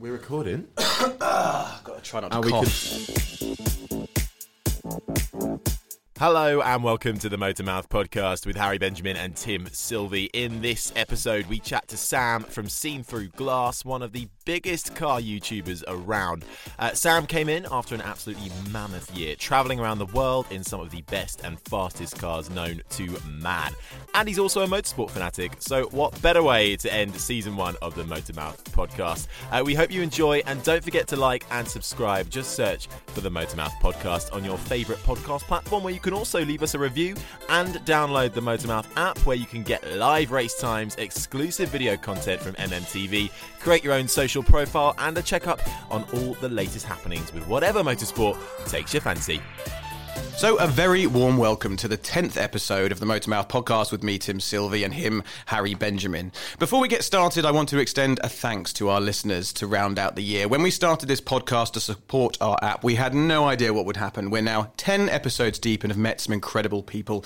We're recording. Got to try not to And we cough. Hello and welcome to the Motormouth podcast with Harry Benjamin and Tim Sylvie. In this episode, we chat to Sam from Seen Through Glass, one of the biggest car YouTubers around. Uh, Sam came in after an absolutely mammoth year, traveling around the world in some of the best and fastest cars known to man. And he's also a motorsport fanatic, so what better way to end season one of the Motormouth podcast? Uh, we hope you enjoy and don't forget to like and subscribe. Just search for the Motormouth podcast on your favourite podcast platform where you can also leave us a review and download the Motormouth app where you can get live race times, exclusive video content from MMTV, create your own social profile, and a checkup on all the latest happenings with whatever motorsport takes your fancy. So, a very warm welcome to the 10th episode of the Motormouth podcast with me, Tim Sylvie, and him, Harry Benjamin. Before we get started, I want to extend a thanks to our listeners to round out the year. When we started this podcast to support our app, we had no idea what would happen. We're now 10 episodes deep and have met some incredible people.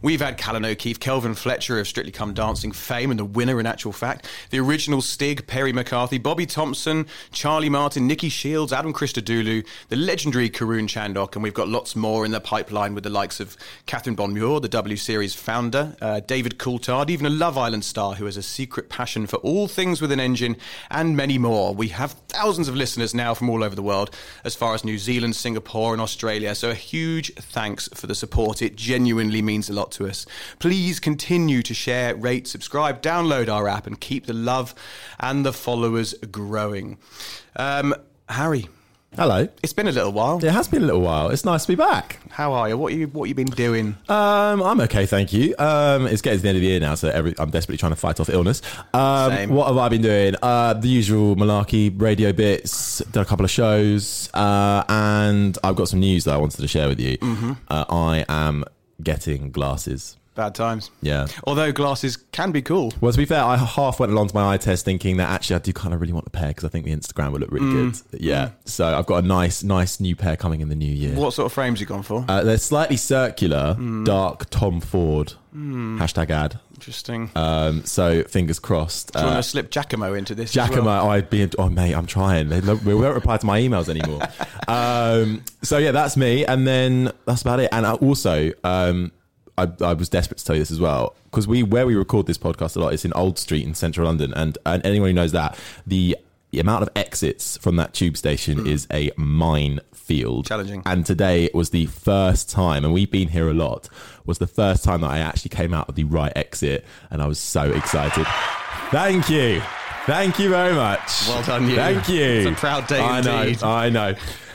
We've had Callan O'Keeffe, Kelvin Fletcher of Strictly Come Dancing fame, and the winner in actual fact, the original Stig, Perry McCarthy, Bobby Thompson, Charlie Martin, Nikki Shields, Adam Christodoulou, the legendary Karun Chandhok, and we've got lots more in the pipeline with the likes of Catherine Bond Muir, the W Series founder, uh, David Coulthard, even a Love Island star who has a secret passion for all things with an engine, and many more. We have thousands of listeners now from all over the world, as far as New Zealand, Singapore, and Australia. So a huge thanks for the support. It genuinely means a lot to us. Please continue to share, rate, subscribe, download our app, and keep the love and the followers growing. Um, Harry, Hello. it's been a little while. It has been a little while. It's nice to be back. How are you? What you what you been doing? Um, I'm okay, thank you. Um, it's getting to the end of the year now, so every, I'm desperately trying to fight off illness. Um, Same. What have I been doing? Uh, the usual malarkey, radio bits, done a couple of shows, uh, and I've got some news that I wanted to share with you. Mm-hmm. Uh, I am getting glasses. Bad times. Yeah. Although glasses can be cool. Well, to be fair, I half went along to my eye test thinking that actually I do kind of really want a pair because I think the Instagram would look really Mm. good. Yeah. So I've got a nice, nice new pair coming in the new year. What sort of frames you gone for? Uh, they're slightly circular, Mm. dark Tom Ford. Hashtag ad. Interesting. Um, so fingers crossed. Do you want Uh, to slip Giacomo into this? Giacomo, well? I'd be. Oh mate, I'm trying. They, they won't reply to my emails anymore. um, so yeah, that's me, and then that's about it. And I also, um, I, I was desperate to tell you this as well because we where we record this podcast a lot. It's in Old Street in Central London, and, and anyone who knows that the the amount of exits from that tube station mm. is a minefield. Challenging. And today was the first time, and we've been here a lot, was the first time that I actually came out of the right exit, and I was so excited. Thank you. Thank you very much. Well done, you. Thank you. It's a proud day I indeed. know. I know.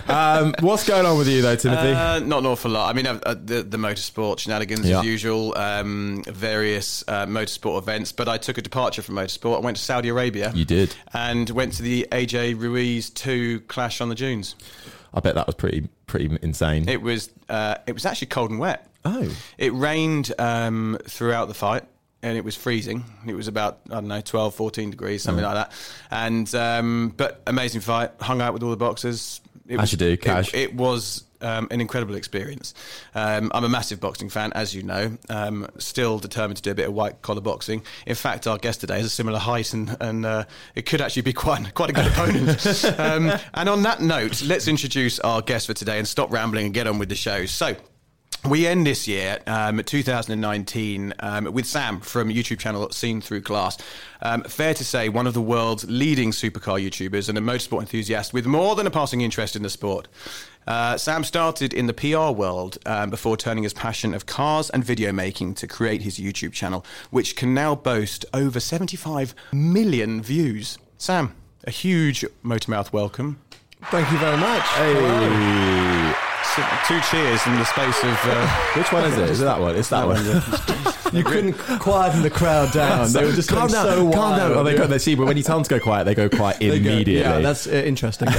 Um, what's going on with you though, Timothy? Uh, not an awful lot. I mean, uh, the, the motorsport shenanigans Yeah. as usual, um, various uh, motorsport events. But I took a departure from motorsport. I went to Saudi Arabia. you did. And went to the AJ Ruiz 2 Clash on the Dunes. I bet that was pretty pretty insane. It was uh, it was actually cold and wet. oh, It rained um, throughout the fight. And it was freezing. It was about I don't know 12, 14 degrees, something like that. And um, but amazing fight. Hung out with all the boxers. It As was, you do, cash. It, was um, an incredible experience. Um, I'm a massive boxing fan, as you know. Um, still determined to do a bit of white collar boxing. In fact, our guest today is a similar height, and, and uh, it could actually be quite quite a good opponent. um, and on that note, let's introduce our guest for today and stop rambling and get on with the show. So. We end this year, um, 2019, um, with Sam from YouTube channel Seen Through Glass. Um, fair to say, one of the world's leading supercar YouTubers and a motorsport enthusiast with more than a passing interest in the sport. Uh, Sam started in the PR world um, before turning his passion of cars and video making to create his YouTube channel, which can now boast over 75 million views. Sam, a huge Motormouth welcome. Thank you very much. hey. So, two cheers in the space of. Uh, Which one is it? Is it that one? It's that, one. You couldn't quieten the crowd down. They were just calm down, so calm down. wild. Oh, they go, they see, but when you tell them to go quiet, they go quiet They go, immediately. yeah, that's uh, interesting.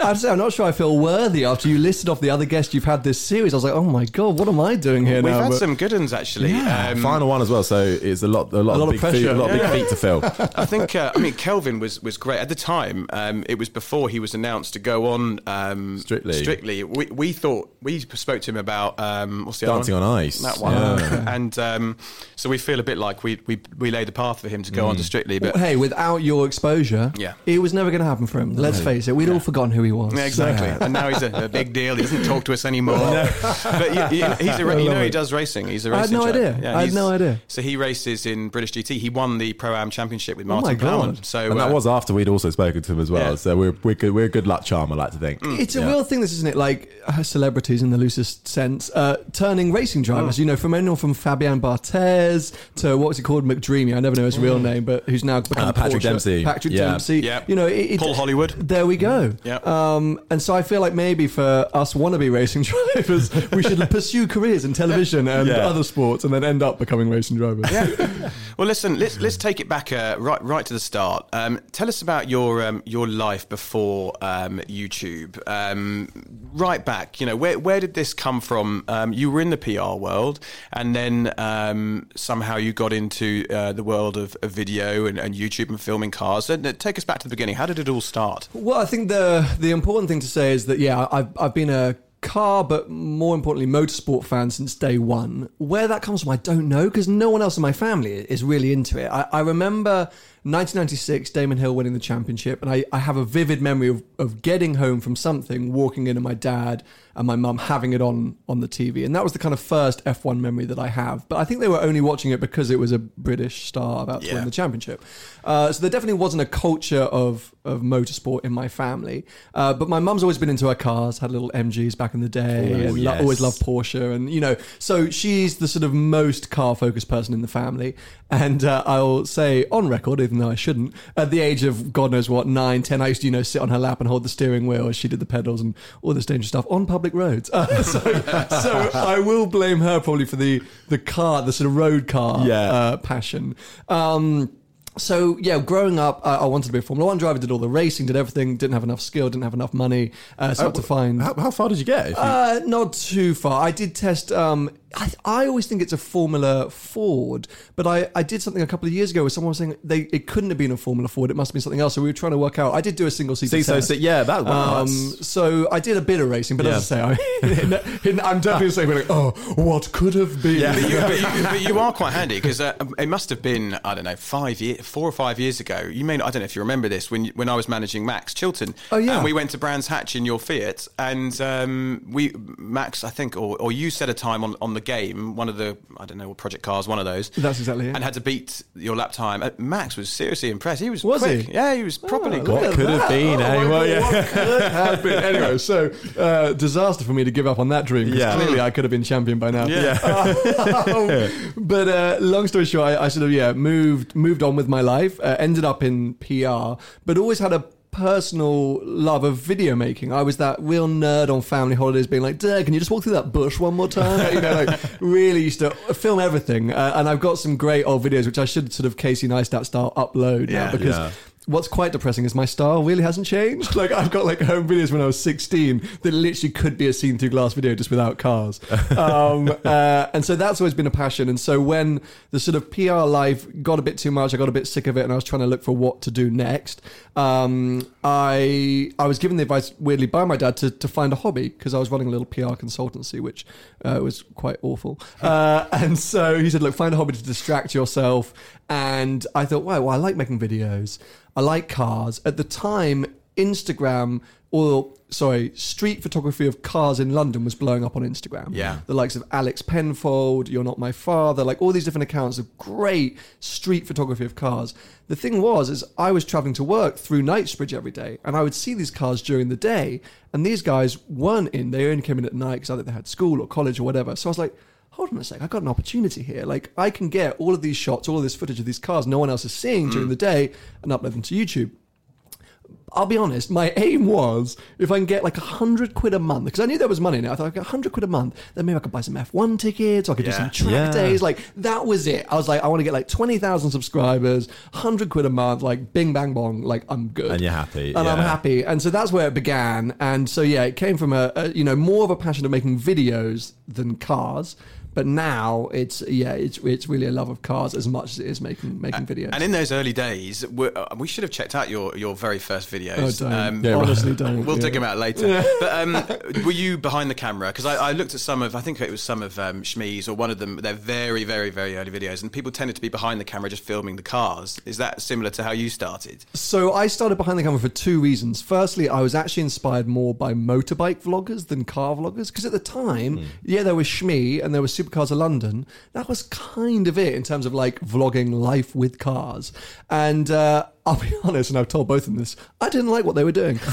I'd say I'm not sure I feel worthy after you listed off the other guests you've had this series. I was like, oh my god, what am I doing here We've now? had But- some good ones actually. Yeah, Um, final one as well. So it's a lot, a lot, A lot of of big pressure. feet, a lot of Yeah. big feet to fill. I think uh, I mean Kelvin was was great at the time. Um, it was before he was announced to go on um, Strictly. Strictly, we, we thought we spoke to him about um, what's the Dancing other on one? Ice. That one, Yeah. and um, so we feel a bit like we we, we laid the path for him to go on to Strictly, but. hey, without your exposure, Yeah. it was never going to happen for him. Let's face it, we'd all forgotten who he was. Yeah, exactly. And now he's a, a big deal. He doesn't talk to us anymore. But you, you- he's a, ra- you know he does racing. He's a I had no chap. idea. I had no idea. So he races in British GT. He won the Pro Am Championship with Oh Martin God. Plowman. So And that uh, was after we'd also spoken to him as well. Yeah. So we're we're good, we're a good luck charm, I like to think. It's a real thing, this isn't it? Like celebrities in the loosest sense, uh, turning racing drivers. You know, from anyone from Fabian Barthez to what's he called, McDreamy. I never know his real name, but who's now become Uh, Patrick Porsche. Dempsey. Patrick Yeah. Dempsey. Yeah. You know, it, it- Paul Hollywood. There we go. Yeah. Um, and so I feel like maybe for us wannabe racing drivers, we should pursue careers in television and Yeah. other sports, and then end up becoming racing drivers. Yeah. Well, listen. Let's let's take it back uh, right right to the start. Um, tell us about your um, your life before um, YouTube. Um, right back, you know, where where did this come from? Um, you were in the PR world, and then um, somehow you got into uh, the world of, of video and, and YouTube and filming cars. And uh, take us back to the beginning. How did it all start? Well, I think the the important thing to say is that yeah, I've I've been a car, but more importantly, motorsport fan since day one. Where that comes from, I don't know because no one else in my family is really into it. I, I remember 1996, Damon Hill winning the championship, and I, I have a vivid memory of, of getting home from something, walking in, and my dad and my mum having it on on the TV, and that was the kind of first F1 memory that I have. But I think they were only watching it because it was a British star about to Yeah. win the championship. Uh, so there definitely wasn't a culture of of motorsport in my family. Uh, but my mum's always been into her cars, had little MGs back in the day, Oh, and lo- always loved Porsche, and you know, so she's the sort of most car focused person in the family. And uh, I'll say on record, even though I shouldn't, at the age of God knows what nine, ten, I used to you know sit on her lap and hold the steering wheel as she did the pedals and all this dangerous stuff on public roads. Uh, so, so I will blame her probably for the the car, the sort of road car Yeah. uh, passion. Um, so yeah, growing up, I, I wanted to be a Formula One driver. Did all the racing, did everything. Didn't have enough skill. Didn't have enough money. Uh, so I had to find. How, how far did you get? If you, Uh, not too far. I did test. Um, I, I always think it's a Formula Ford, but I, I did something a couple of years ago where someone was saying they it couldn't have been a Formula Ford. It must have been something else. So we were trying to work out. I did do a single seat. See, so, so yeah, that wow, Um, so I did a bit of racing, but Yeah. as I say, I, in- I'm definitely saying like, oh, what could have been? Yeah. But you, but you, but you are quite handy because uh, it must have been I don't know five year, four or five years ago. You may not, I don't know if you remember this when when I was managing Max Chilton. Oh, yeah. and we went to Brands Hatch in your Fiat, and um, we Max I think or, or you set a time on, on the game, one of the I don't know what Project Cars, one of those. That's exactly it. And had to beat your lap time. Uh, Max was seriously impressed. He was Was quick. he? Yeah, he was properly Oh, quick. look at could have been, Oh, eh? Well, yeah. what could have been? Anyway, so uh, disaster for me to give up on that dream because Yeah. clearly I could have been champion by now. Yeah. Um, but uh, long story short, I, I sort of yeah moved moved on with my life. Uh, ended up in PR, but always had a personal love of video making. I was that real nerd on family holidays, being like, "Dad, can you just walk through that bush one more time?" you know, like really used to film everything. Uh, and I've got some great old videos which I should sort of Casey Neistat style upload now Yeah. because. Yeah. What's quite depressing is my style really hasn't changed. Like I've got like home videos when I was 16 that literally could be a seen through glass video just without cars. Um, uh, and so that's always been a passion. And so when the sort of PR life got a bit too much, I got a bit sick of it, and I was trying to look for what to do next. Um, I I was given the advice weirdly by my dad to, to find a hobby because I was running a little PR consultancy, which uh, was quite awful. Uh, and so he said, "Look, find a hobby to distract yourself." And I thought, wow, well, I like making videos. I like cars. At the time, Instagram or sorry, street photography of cars in London was blowing up on Instagram. Yeah. The likes of Alex Penfold, You're Not My Father, like all these different accounts of great street photography of cars. The thing was, is I was traveling to work through Knightsbridge every day, and I would see these cars during the day, and these guys weren't in. They only came in at night because either they had school or college or whatever. So I was like, hold on a sec, I got an opportunity here. Like I can get all of these shots, all of this footage of these cars no one else is seeing during mm. the day, and upload them to YouTube. I'll be honest, my aim was if I can get like a hundred quid a month, because I knew there was money in it. I thought got a hundred quid a month, then maybe I could buy some F1 tickets, or I could do Yeah. some track Yeah. days. Like that was it. I was like, I want to get like 20,000 subscribers, 100 quid a month, like bing bang bong, like I'm good. And you're happy, And I'm yeah. happy. And so that's where it began. And so, yeah, it came from a, a you know, more of a passion of making videos than cars. But now it's yeah, it's it's really a love of cars as much as it is making making videos. And in those early days, we uh, we should have checked out your, your very first videos. Oh, don't. Um, Yeah, honestly, don't. We'll Yeah. dig them out later. But um, were you behind the camera? Because I, I looked at some of, I think it was some of um, Shmee's or one of them. They're very, very, very early videos, and people tended to be behind the camera just filming the cars. Is that similar to how you started? So I started behind the camera for two reasons. Firstly, I was actually inspired more by motorbike vloggers than car vloggers because at the time, yeah, there was Shmee and there was Supercars of London. That was kind of it in terms of like vlogging life with cars. And uh, I'll be honest, and I've told both of them this, I didn't like what they were doing.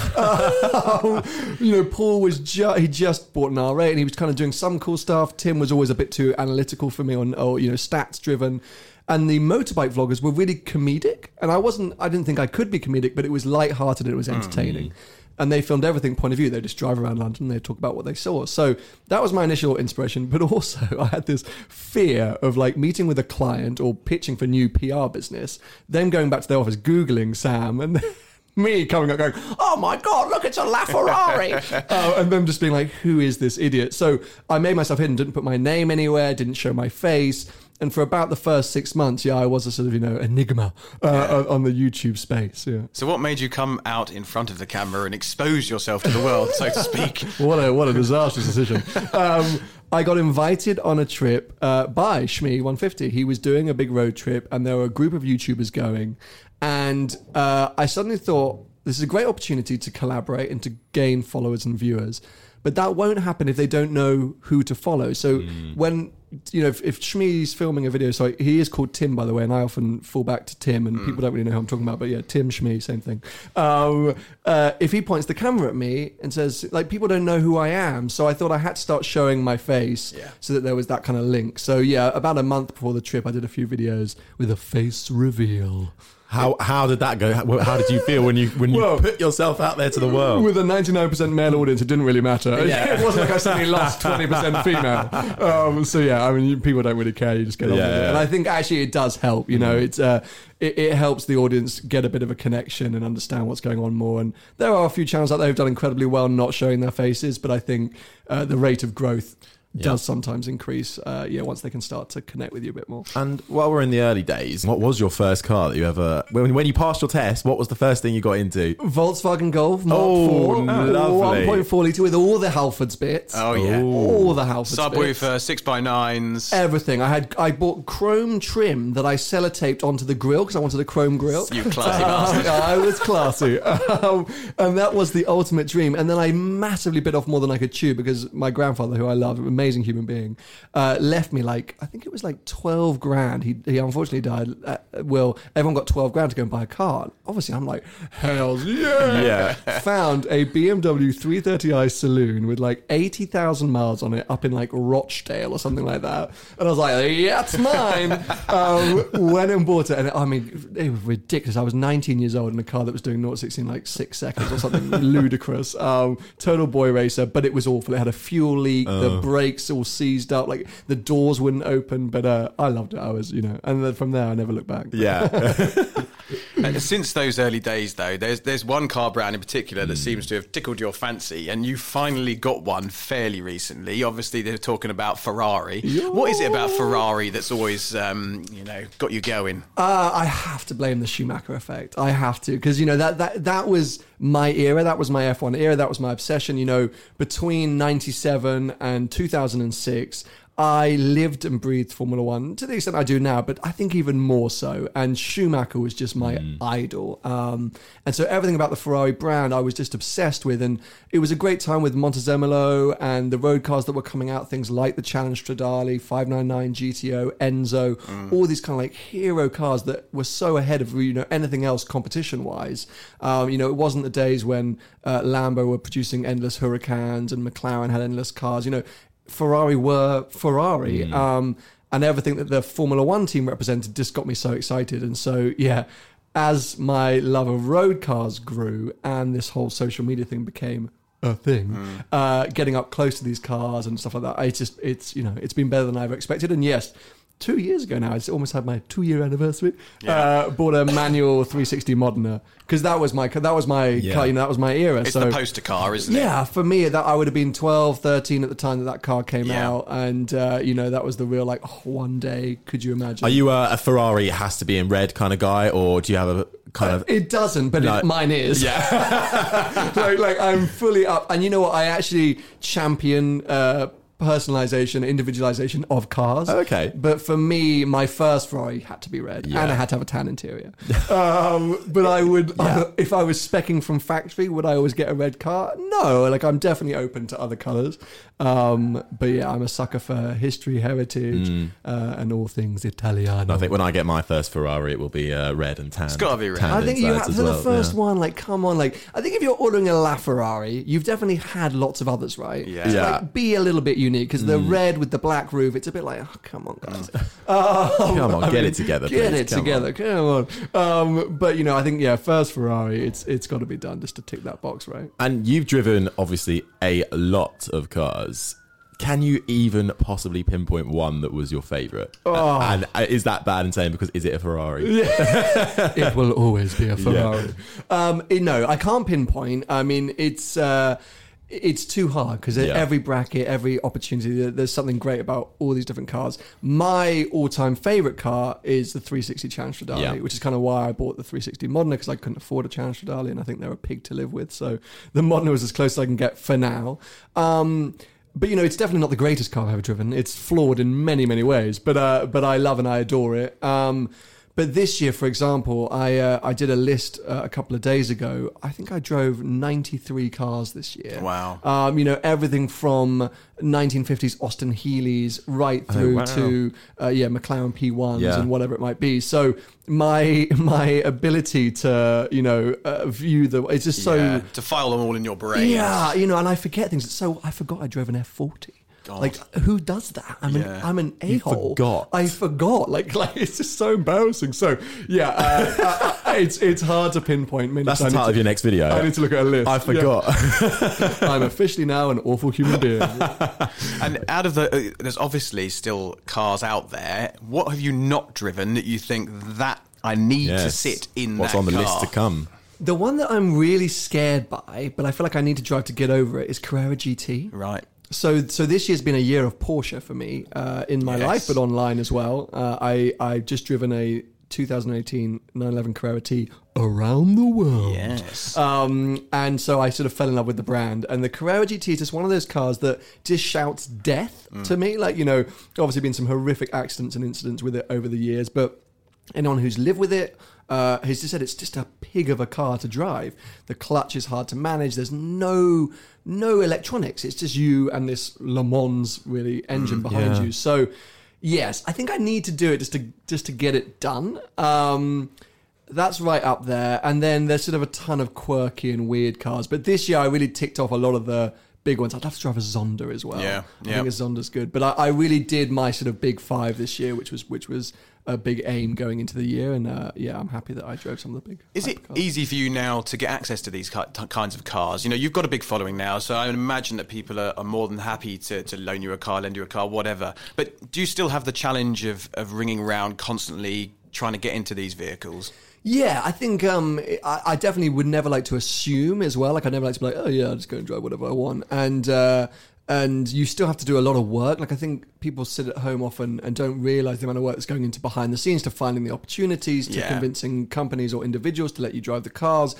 You know, Paul was just he just bought an R8 and he was kind of doing some cool stuff. Tim was always a bit too analytical for me on, or you know, stats driven and the motorbike vloggers were really comedic and i wasn't i didn't think i could be comedic but it was light-hearted and it was entertaining and they filmed everything point of view they just drive around london they talk about what they saw so that was my initial inspiration but also i had this fear of like meeting with a client or pitching for new pr business them going back to their office googling sam and me coming up going, oh my God, look, it's a LaFerrari. uh, and them just being like, who is this idiot? So I made myself hidden, didn't put my name anywhere, didn't show my face. And for about the first six months, yeah, I was a sort of, you know, enigma uh, on the YouTube space. Yeah. So, what made you come out in front of the camera and expose yourself to the world, so to speak? what a what a disastrous decision. Um, I got invited on a trip uh, by Shmee 150. He was doing a big road trip, and there were a group of YouTubers going. And uh, I suddenly thought this is a great opportunity to collaborate and to gain followers and viewers. But that won't happen if they don't know who to follow. So when you know if, if Shmee's filming a video, so he is called Tim by the way, and I often fall back to Tim, and people don't really know who I'm talking about. But yeah, Tim Shmee, same thing. Um, uh, if he points the camera at me and says like people don't know who I am, so I thought I had to start showing my face Yeah. so that there was that kind of link. So yeah, about a month before the trip, I did a few videos with a face reveal. How how did that go? How, how did you feel when you when you Well- put yourself out there to the world? With a 99% male audience, it didn't really matter. Yeah. it wasn't like I suddenly lost 20% female. Um, so yeah, I mean, you, people don't really care. You just get on Yeah, with it. yeah. And I think actually it does help. You know, it's uh, it, it helps the audience get a bit of a connection and understand what's going on more. And there are a few channels out there who've done incredibly well not showing their faces, but I think uh, the rate of growth does sometimes increase. Uh, yeah, once they can start to connect with you a bit more. And while we're in the early days, what was your first car that you ever when, when you passed your test? What was the first thing you got into? Volkswagen Golf Mark Oh, 4, lovely. 1.4 litre with all the Halfords bits. Oh, yeah. All the Halfords bits. Subwoofer, six by nines. Everything. I had. I bought chrome trim that I sellotaped onto the grill because I wanted a chrome grill. You classy bastard. I was classy, um, and that was the ultimate dream. And then I massively bit off more than I could chew because my grandfather, who I love, an amazing human being, uh, left me like I think it was like twelve grand. He, he unfortunately died. Uh, well, everyone got twelve grand to go and buy a car. Obviously, I'm like, hell's yeah. Yeah. Found a BMW 330i saloon with like eighty thousand miles on it up in like Rochdale or something like that. And I was like, yeah, it's mine. um, went and bought it, and I mean, it was ridiculous. I was 19 years old in a car that was doing 0 16 in like six seconds or something ludicrous. Um, total boy racer, but it was awful. It had a fuel leak, the all seized up, like the doors wouldn't open. But uh, I loved it. I was, you know, and then from there, I never looked back. Yeah. Uh, Since those early days, though, there's there's one car brand in particular that seems to have tickled your fancy, and you finally got one fairly recently. Obviously, they're talking about Ferrari. What is it about Ferrari that's always, um, you know, got you going? Uh, I have to blame the Schumacher effect. I have to because you know that that that was my era. That was my F1 era. That was my obsession. You know, between '97 and 2006. I lived and breathed Formula One to the extent I do now, but I think even more so. And Schumacher was just my idol. Um, and so everything about the Ferrari brand I was just obsessed with. And it was a great time with Montezemolo and the road cars that were coming out, things like the Challenge Stradale, 599 GTO, Enzo, all these kind of like hero cars that were so ahead of you know anything else competition wise. Um, you know, it wasn't the days when uh, Lambo were producing endless Huracans and McLaren had endless cars. You know, Ferrari were Ferrari. Um, and everything that the Formula One team represented just got me so excited. And so, yeah, as my love of road cars grew and this whole social media thing became a thing, uh, getting up close to these cars and stuff like that, I just, it's, you know, it's been better than I ever expected. And yes, two years ago now. It's almost had my two year anniversary. Uh, bought a manual 360 Modena because that was my that was my Yeah. car, you know that was my era. It's so the poster car, isn't it? yeah, for me, that I would have been 12, 13 at the time that that car came Yeah. out, and uh, you know that was the real like oh, one day. Could you imagine? Are you a, a Ferrari has to be in red kind of guy, or do you have a kind of? It doesn't, but No. it, mine is. Yeah, like, like I'm fully up, and you know what? I actually champion uh, personalization, individualization of cars. Okay. but for me, my first Ferrari had to be red, Yeah. and I had to have a tan interior. um, but I would, Yeah. if I was specking from factory, would I always get a red car? No, like I'm definitely open to other colors. Um, but yeah, I'm a sucker for history, heritage, uh, and all things Italian. I think when I get my first Ferrari, it will be uh, red and tan. It's gotta be red. I think you have for the first one. Like, come on, like I think if you're ordering a LaFerrari, you've definitely had lots of others, right? Yeah. So, Yeah. Like, be a little bit unique because Mm. the red with the black roof, it's a bit like, oh, come on, guys. Come on, I get mean, it together. Get please. it Come on. together. Come on. Um, but you know, I think yeah, first Ferrari, it's it's got to be done just to tick that box, right? And you've driven obviously a lot of cars. Can you even possibly pinpoint one that was your favourite? Oh. And uh, is that bad in saying because is it a Ferrari? it will always be a Ferrari. Um, it- no, I can't pinpoint. I mean, it's uh, it's too hard because Yeah. every bracket, every opportunity, there's something great about all these different cars. My all-time favorite car is the 360 Challenge Stradale, Yeah. which is kind of why I bought the 360 Modena because I couldn't afford a Challenge Stradale, and I think they're a pig to live with. So the Modena was as close as I can get for now. Um, but you know, it's definitely not the greatest car I've ever driven. It's flawed in many, many ways, but uh, but I love and I adore it. Um, but this year, for example, I uh, I did a list uh, a couple of days ago. I think I drove 93 cars this year. Wow. Um, you know, everything from 1950s Austin Healeys right through Oh, wow. to uh, yeah McLaren P1s Yeah. and whatever it might be. So my my ability to you know uh, view the it's just so Yeah, to file them all in your brain. yeah, you know, and I forget things. So I forgot I drove an F forty. God. Like who does that? I'm Yeah. an I'm an a hole. forgot. I forgot. Like like it's just so embarrassing. So yeah, uh, it's it's hard to pinpoint. Many That's the times title need of your next video. I need to look at a list. I Yeah. forgot. I'm officially now an awful human being. And out of the, uh, there's obviously still cars out there. What have you not driven that you think that I need to sit in What's that on the car? list to come? the one that I'm really scared by, but I feel like I need to drive to get over it, is Carrera GT. Right. So, so this year's been a year of Porsche for me uh, in my Yes. life, but online as well. Uh, I I've just driven a 2018 911 Carrera T around the world. Yes. Um, and so I sort of fell in love with the brand. And the Carrera GT is just one of those cars that just shouts death to me. Like, you know, obviously been some horrific accidents and incidents with it over the years, but anyone who's lived with it uh, has just said it's just a pig of a car to drive. The clutch is hard to manage. There's no no electronics. It's just you and this Le Mans really engine behind yeah. you. So yes, I think I need to do it just to just to get it done. Um, that's right up there. And then there's sort of a ton of quirky and weird cars. But this year I really ticked off a lot of the big ones. I'd love to drive a Zonda as well. Yeah, I think a Zonda's good. But I, I really did my sort of big five this year, which was which was a big aim going into the year. And uh, yeah, I'm happy that I drove some of the big. Is it hypercars. easy for you now to get access to these kinds of cars? You know, you've got a big following now, so I imagine that people are, are more than happy to, to loan you a car, lend you a car, whatever. But do you still have the challenge of, of ringing around constantly trying to get into these vehicles? Yeah, I think um, I, I definitely would never like to assume as well. Like I never like to be like, oh yeah, I'll just go and drive whatever I want, and uh, and you still have to do a lot of work. Like I think people sit at home often and don't realize the amount of work that's going into behind the scenes to finding the opportunities, to Yeah. convincing companies or individuals to let you drive the cars.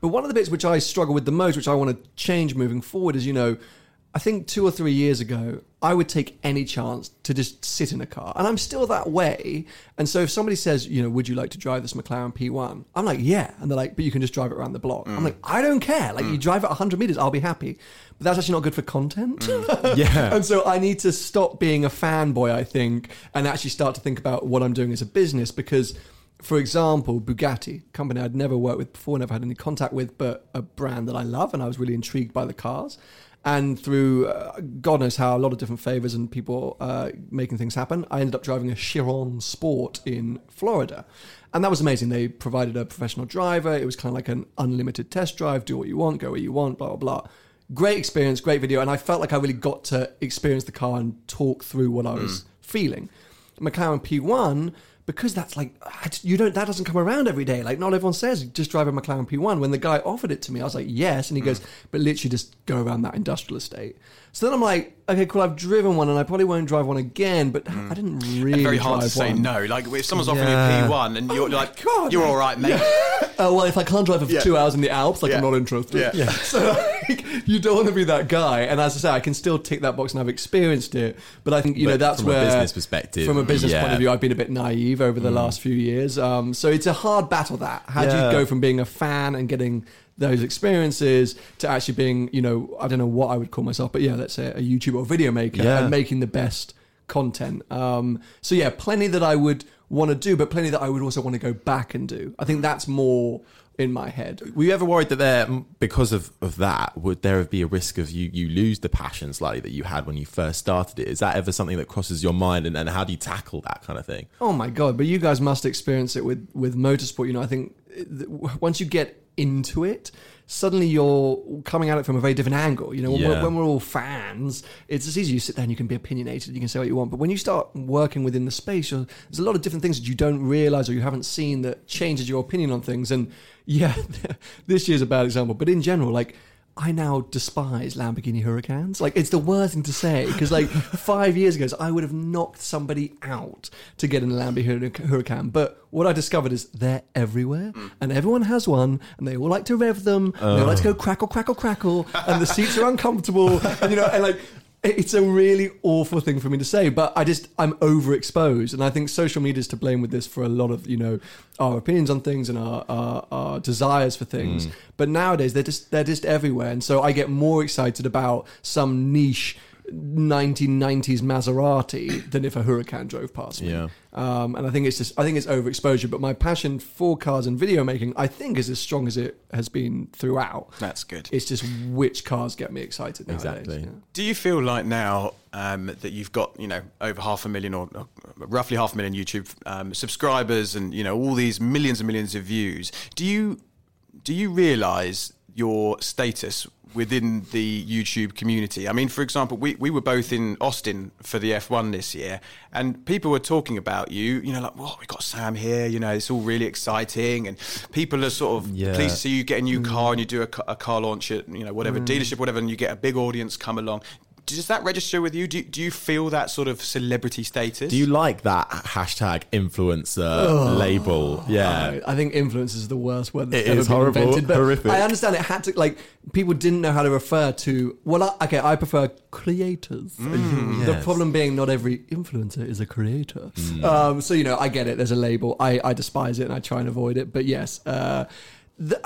But one of the bits which I struggle with the most, which I want to change moving forward, is you know. I think two or three years ago, I would take any chance to just sit in a car. And I'm still that way. And so if somebody says, you know, would you like to drive this McLaren P1? I'm like, yeah. And they're like, but you can just drive it around the block. I'm mm. like, I don't care. Like, you mm. drive it 100 meters, I'll be happy. But that's actually not good for content. Mm. Yeah. and so I need to stop being a fanboy, I think, and actually start to think about what I'm doing as a business because. For example, Bugatti, a company I'd never worked with before, never had any contact with, but a brand that I love, and I was really intrigued by the cars and through uh, God knows how a lot of different favors and people uh, making things happen, I ended up driving a Chiron Sport in Florida, and that was amazing. They provided a professional driver. It was kind of like an unlimited test drive. Do what you want, go where you want, blah blah blah. Great experience, great video, and I felt like I really got to experience the car and talk through what I was feeling. McLaren P1 because that's like just- you don't that doesn't come around every day. Like not everyone says just drive a McLaren P1. When the guy offered it to me, I was like yes, and he hmm. goes, but literally just go around that industrial estate. So then I'm like, okay, cool. I've driven one, and I probably won't drive one again. But hmm. I didn't really. Very hard to say one. no. Like if someone's offering Yeah. you a P1 and oh you're like, God. you're all right, mate. Oh well, if I can't drive for Yeah. two hours in the Alps, like I'm not interested. Yeah. Yeah. So like, you don't want to be that guy. And as I say, I can still tick that box and I've experienced it. But I think you know But that's from a where, business perspective, from a business yeah. point of view, I've been a bit naive over the hmm. last few years. Um, so it's a hard battle. That how do you go from being a fan and getting those experiences to actually being, you know, I don't know what I would call myself, but yeah, let's say a YouTuber or video maker Yeah. and making the best content. Um, so yeah, plenty that I would want to do, but plenty that I would also want to go back and do. I think that's more in my head. Were you ever worried that there, because of, of that, would there be a risk of you you lose the passion slightly that you had when you first started it? Is that ever something that crosses your mind, and, and how do you tackle that kind of thing? Oh my god! But you guys must experience it with with motorsport. You know, I think th- once you get into it, suddenly you're coming at it from a very different angle. You know, when, we're, Yeah. when we're all fans, it's just easy. You sit there and you can be opinionated. You can say what you want. But when you start working within the space, you're, there's a lot of different things that you don't realize or you haven't seen that changes your opinion on things. And yeah, this year's a bad example. But in general, like. I now despise Lamborghini Huracans. Like it's the worst thing to say because like five years ago, I would have knocked somebody out to get in a Lamborghini Huracan. But what I discovered is they're everywhere, mm. and everyone has one, and they all like to rev them. And they all like to go oh. crackle, crackle, crackle, and the seats are uncomfortable, and you know, and like it's a really awful thing for me to say, but I just I'm overexposed, and I think social media is to blame with this for a lot of you know our opinions on things and our our, our desires for things. Mm. But nowadays they're just they're just everywhere, and so I get more excited about some niche 1990s Maserati than if a Huracan drove past me. Yeah. Um, and I think it's just I think it's overexposure. But my passion for cars and video making, I think, is as strong as it has been throughout. That's good. It's just which cars get me excited. Nowadays. Exactly. Yeah. Do you feel like now um, that you've got you know over half a million or uh, roughly half a million YouTube um, subscribers and you know all these millions and millions of views? Do you do you realise your status within the YouTube community? I mean, for example, we, we were both in Austin for the F1 this year, and people were talking about you. You know, like, "Well, we got Sam here." You know, it's all really exciting, and people are sort of Yeah. pleased to see you get a new mm. car and you do a, a car launch at you know whatever mm. dealership, whatever, and you get a big audience come along. Does that register with you? Do, do you feel that sort of celebrity status? Do you like that hashtag influencer label? Yeah. I, I think influence is the worst word that's It ever is been horrible, invented. But horrific. I understand it had to like people didn't know how to refer to. Well, I, okay, I prefer creators. the Mm, yes. problem being not every influencer is a creator. Mm. Um, so you know, I get it. There's a label. I, I despise it and I try and avoid it. But yes. Uh, the,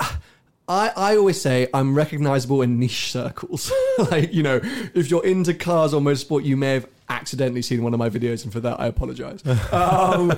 I, I always say I'm recognizable in niche circles. like, you know, if you're into cars or motorsport, you may have accidentally seen one of my videos, and for that, I apologize. Um,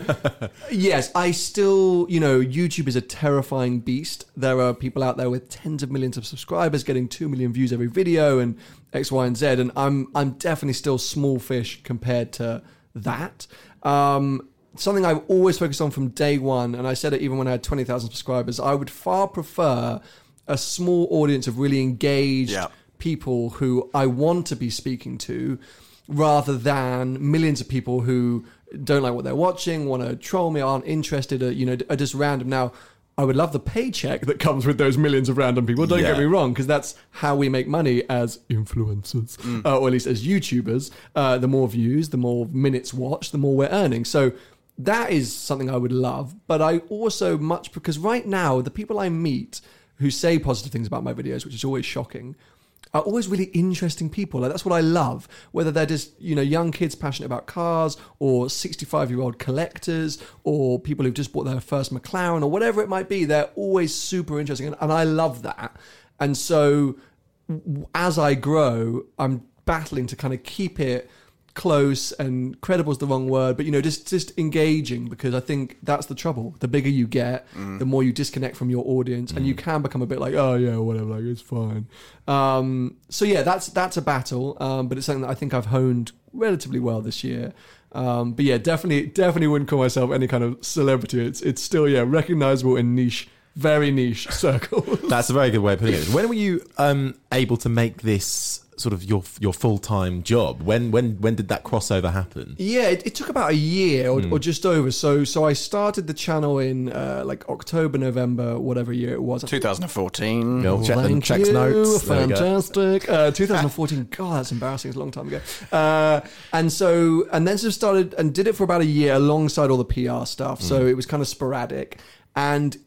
yes, I still, you know, YouTube is a terrifying beast. There are people out there with tens of millions of subscribers getting 2 million views every video and X, Y, and Z. And I'm, I'm definitely still small fish compared to that. Um, something I've always focused on from day one, and I said it even when I had 20,000 subscribers, I would far prefer a small audience of really engaged Yeah. people who I want to be speaking to rather than millions of people who don't like what they're watching, want to troll me, aren't interested, or, you know, are just random. Now, I would love the paycheck that comes with those millions of random people. Don't get me wrong, because that's how we make money as influencers, uh, or at least as YouTubers. Uh, the more views, the more minutes watched, the more we're earning. So that is something I would love. But I also much because right now the people I meet who say positive things about my videos, which is always shocking, are always really interesting people. Like that's what I love. Whether they're just you know young kids passionate about cars, or sixty-five-year-old collectors, or people who've just bought their first McLaren, or whatever it might be, they're always super interesting, and, and I love that. And so as I grow, I'm battling to kind of keep it close and credible is the wrong word, but you know, just just engaging because I think that's the trouble. The bigger you get, the more you disconnect from your audience, and you can become a bit like, oh yeah, whatever, like it's fine. Um, so yeah, that's that's a battle, um, but it's something that I think I've honed relatively well this year. Um, but yeah, definitely definitely wouldn't call myself any kind of celebrity. It's it's still yeah recognizable in niche, very niche circles. That's a very good way of putting it. When were you um, able to make this sort of your your full time job? When when when did that crossover happen? Yeah, it, it took about a year or, or just over. So so I started the channel in uh, like October, November, whatever year it was. 2014. We'll check Thank checks you. notes. There we go. Fantastic. Uh, 2014. God, that's embarrassing. It's a long time ago. Uh, and so, and then sort of started and did it for about a year alongside all the PR stuff. So Mm. it was kind of sporadic. And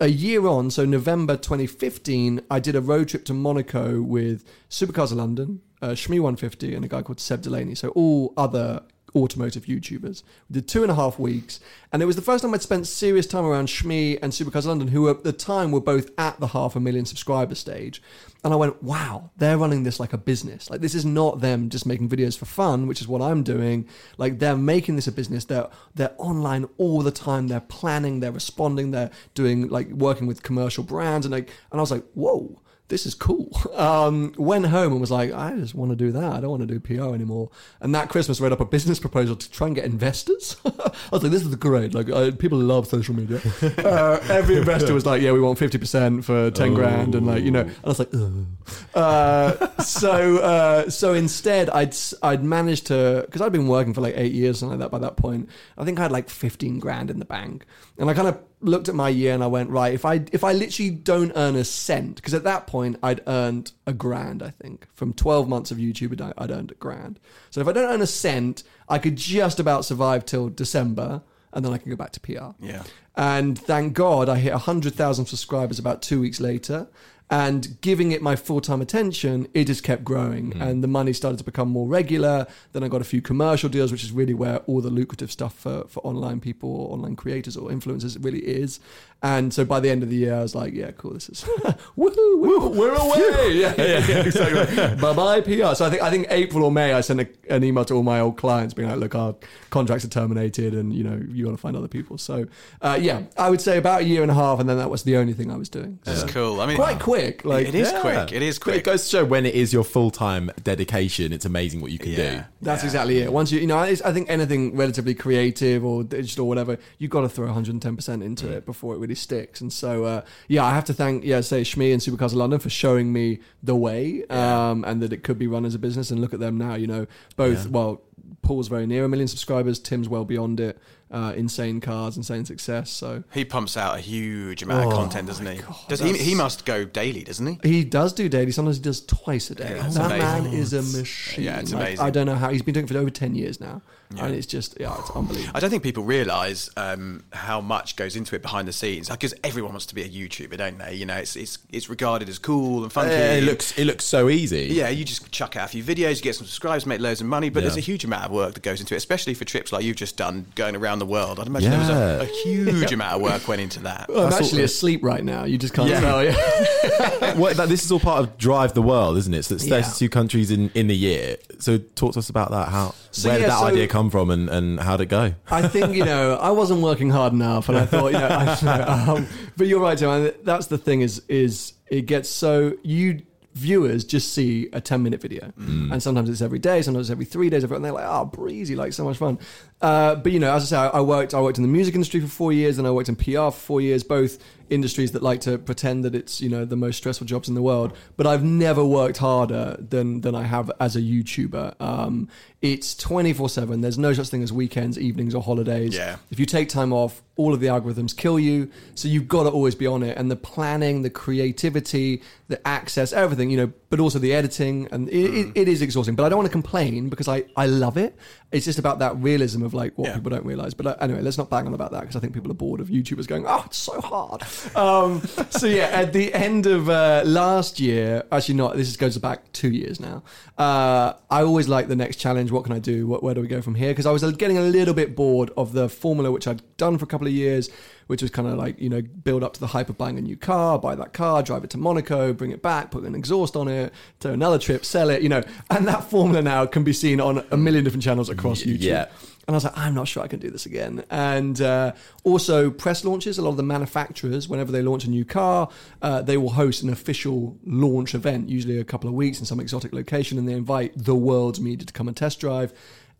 a year on, so November 2015, I did a road trip to Monaco with Supercars of London, uh, Shmee 150, and a guy called Seb Delaney. So all other automotive YouTubers. We did two and a half weeks, and it was the first time I'd spent serious time around Shmee and Supercars London, who at the time were both at the half a million subscriber stage. And I went, wow, they're running this like a business. Like this is not them just making videos for fun, which is what I'm doing. Like they're making this a business. They're they're online all the time. They're planning. They're responding. They're doing like working with commercial brands. And like, and I was like, whoa, this is cool. Um, went home and was like, I just want to do that. I don't want to do PR anymore. And that Christmas, read up a business proposal to try and get investors. I was like, this is great. Like, I, people love social media. Uh, every investor was like, yeah, we want fifty percent for ten grand, and like, you know, and I was like, Ugh. Uh, so uh, so instead, I'd I'd managed to because I'd been working for like eight years something like that by that point. I think I had like fifteen grand in the bank, and I kind of looked at my year and I went right if I if I literally don't earn a cent because at that point I'd earned a grand I think from 12 months of YouTube I'd- I'd earned a grand so if I don't earn a cent I could just about survive till December and then I can go back to PR Yeah. and thank God I hit 100,000 subscribers about two weeks later. And giving it my full time attention, it just kept growing. Hmm. And the money started to become more regular. Then I got a few commercial deals, which is really where all the lucrative stuff for, for online people or online creators or influencers really is. And so by the end of the year, I was like, yeah, cool, this is woohoo, woo, we're away. yeah, yeah, yeah, exactly. bye bye PR. So I think I think April or May, I sent a, an email to all my old clients being like, look, our contracts are terminated and, you know, you got to find other people. So uh, yeah, I would say about a year and a half. And then that was the only thing I was doing. That's cool. I mean, Quite quick. Like, it is Yeah. quick. It is But It quick. goes to show when it is your full time dedication, it's amazing what you can Yeah. do. That's Yeah. exactly it. Once you, you know, I, I think anything relatively creative or digital or whatever, you've got to throw 110% into it before it really sticks. And so, uh, yeah, I have to thank, yeah, say Shmee and Supercars of London for showing me the way um, and that it could be run as a business. And look at them now, you know, both, well, Paul's very near a million subscribers, Tim's well beyond it. Uh, insane cars, insane success. So He pumps out a huge amount of Oh content, doesn't he? God, Does he? He must go daily, doesn't he? He does do daily. Sometimes he does twice a day. Yeah, that amazing. man is a machine. Yeah, it's Like, amazing. I don't know how he's been doing it for over ten years now, Yeah. and it's just yeah, it's unbelievable. I don't think people realise um, how much goes into it behind the scenes. Because everyone wants to be a YouTuber, don't they? You know, it's it's it's regarded as cool and funky. Yeah, it looks it looks so easy. Yeah, you just chuck out a few videos, you get some subscribers, make loads of money, but Yeah. there's a huge amount of work that goes into it, especially for trips like you've just done, going around the world. I'd imagine there was a, a huge amount of work went into that. I'm That's actually all- asleep right now. You just can't Yeah. tell. Yeah. Well, that, this is all part of Drive the World, isn't it? So it's Yeah. 32 countries in, in the year. So talk to us about that. How So, where did that so- idea come from, and, and how did it go? I think you know I wasn't working hard enough, and I thought you know. I, um, but you're right, Tim. That's the thing is is it gets so you viewers just see a 10 minute video. Mm. And sometimes it's every day sometimes it's every three days and they're like oh breezy like so much fun uh, but you know as i say I, I worked i worked in the music industry for four years and i worked in pr for four years both industries that like to pretend that it's you know the most stressful jobs in the world but i've never worked harder than than i have as a youtuber um, it's 24 7 there's no such thing as weekends evenings or holidays Yeah. if you take time off, all of the algorithms kill you. So you've got to always be on it. And the planning, the creativity, the access, everything, you know, but also the editing. And it, Mm. it, it is exhausting. But I don't want to complain because I, I love it. It's just about that realism of like what Yeah. people don't realize. But uh, anyway, let's not bang on about that because I think people are bored of YouTubers going, oh, it's so hard. um, so yeah, at the end of uh, last year, actually not, this is goes back two years now. Uh, I always like the next challenge. What can I do? What, where do we go from here? Because I was getting a little bit bored of the formula which I'd done for a couple of years, which was kind of like you know build up to the hype of buying a new car, buy that car, drive it to Monaco, bring it back, put an exhaust on it, to another trip, sell it. You know, and that formula now can be seen on a million different channels across YouTube. yeah. And I was like, I'm not sure I can do this again. And uh, also, press launches, a lot of the manufacturers, whenever they launch a new car, uh, they will host an official launch event, usually a couple of weeks in some exotic location, and they invite the world's media to come and test drive.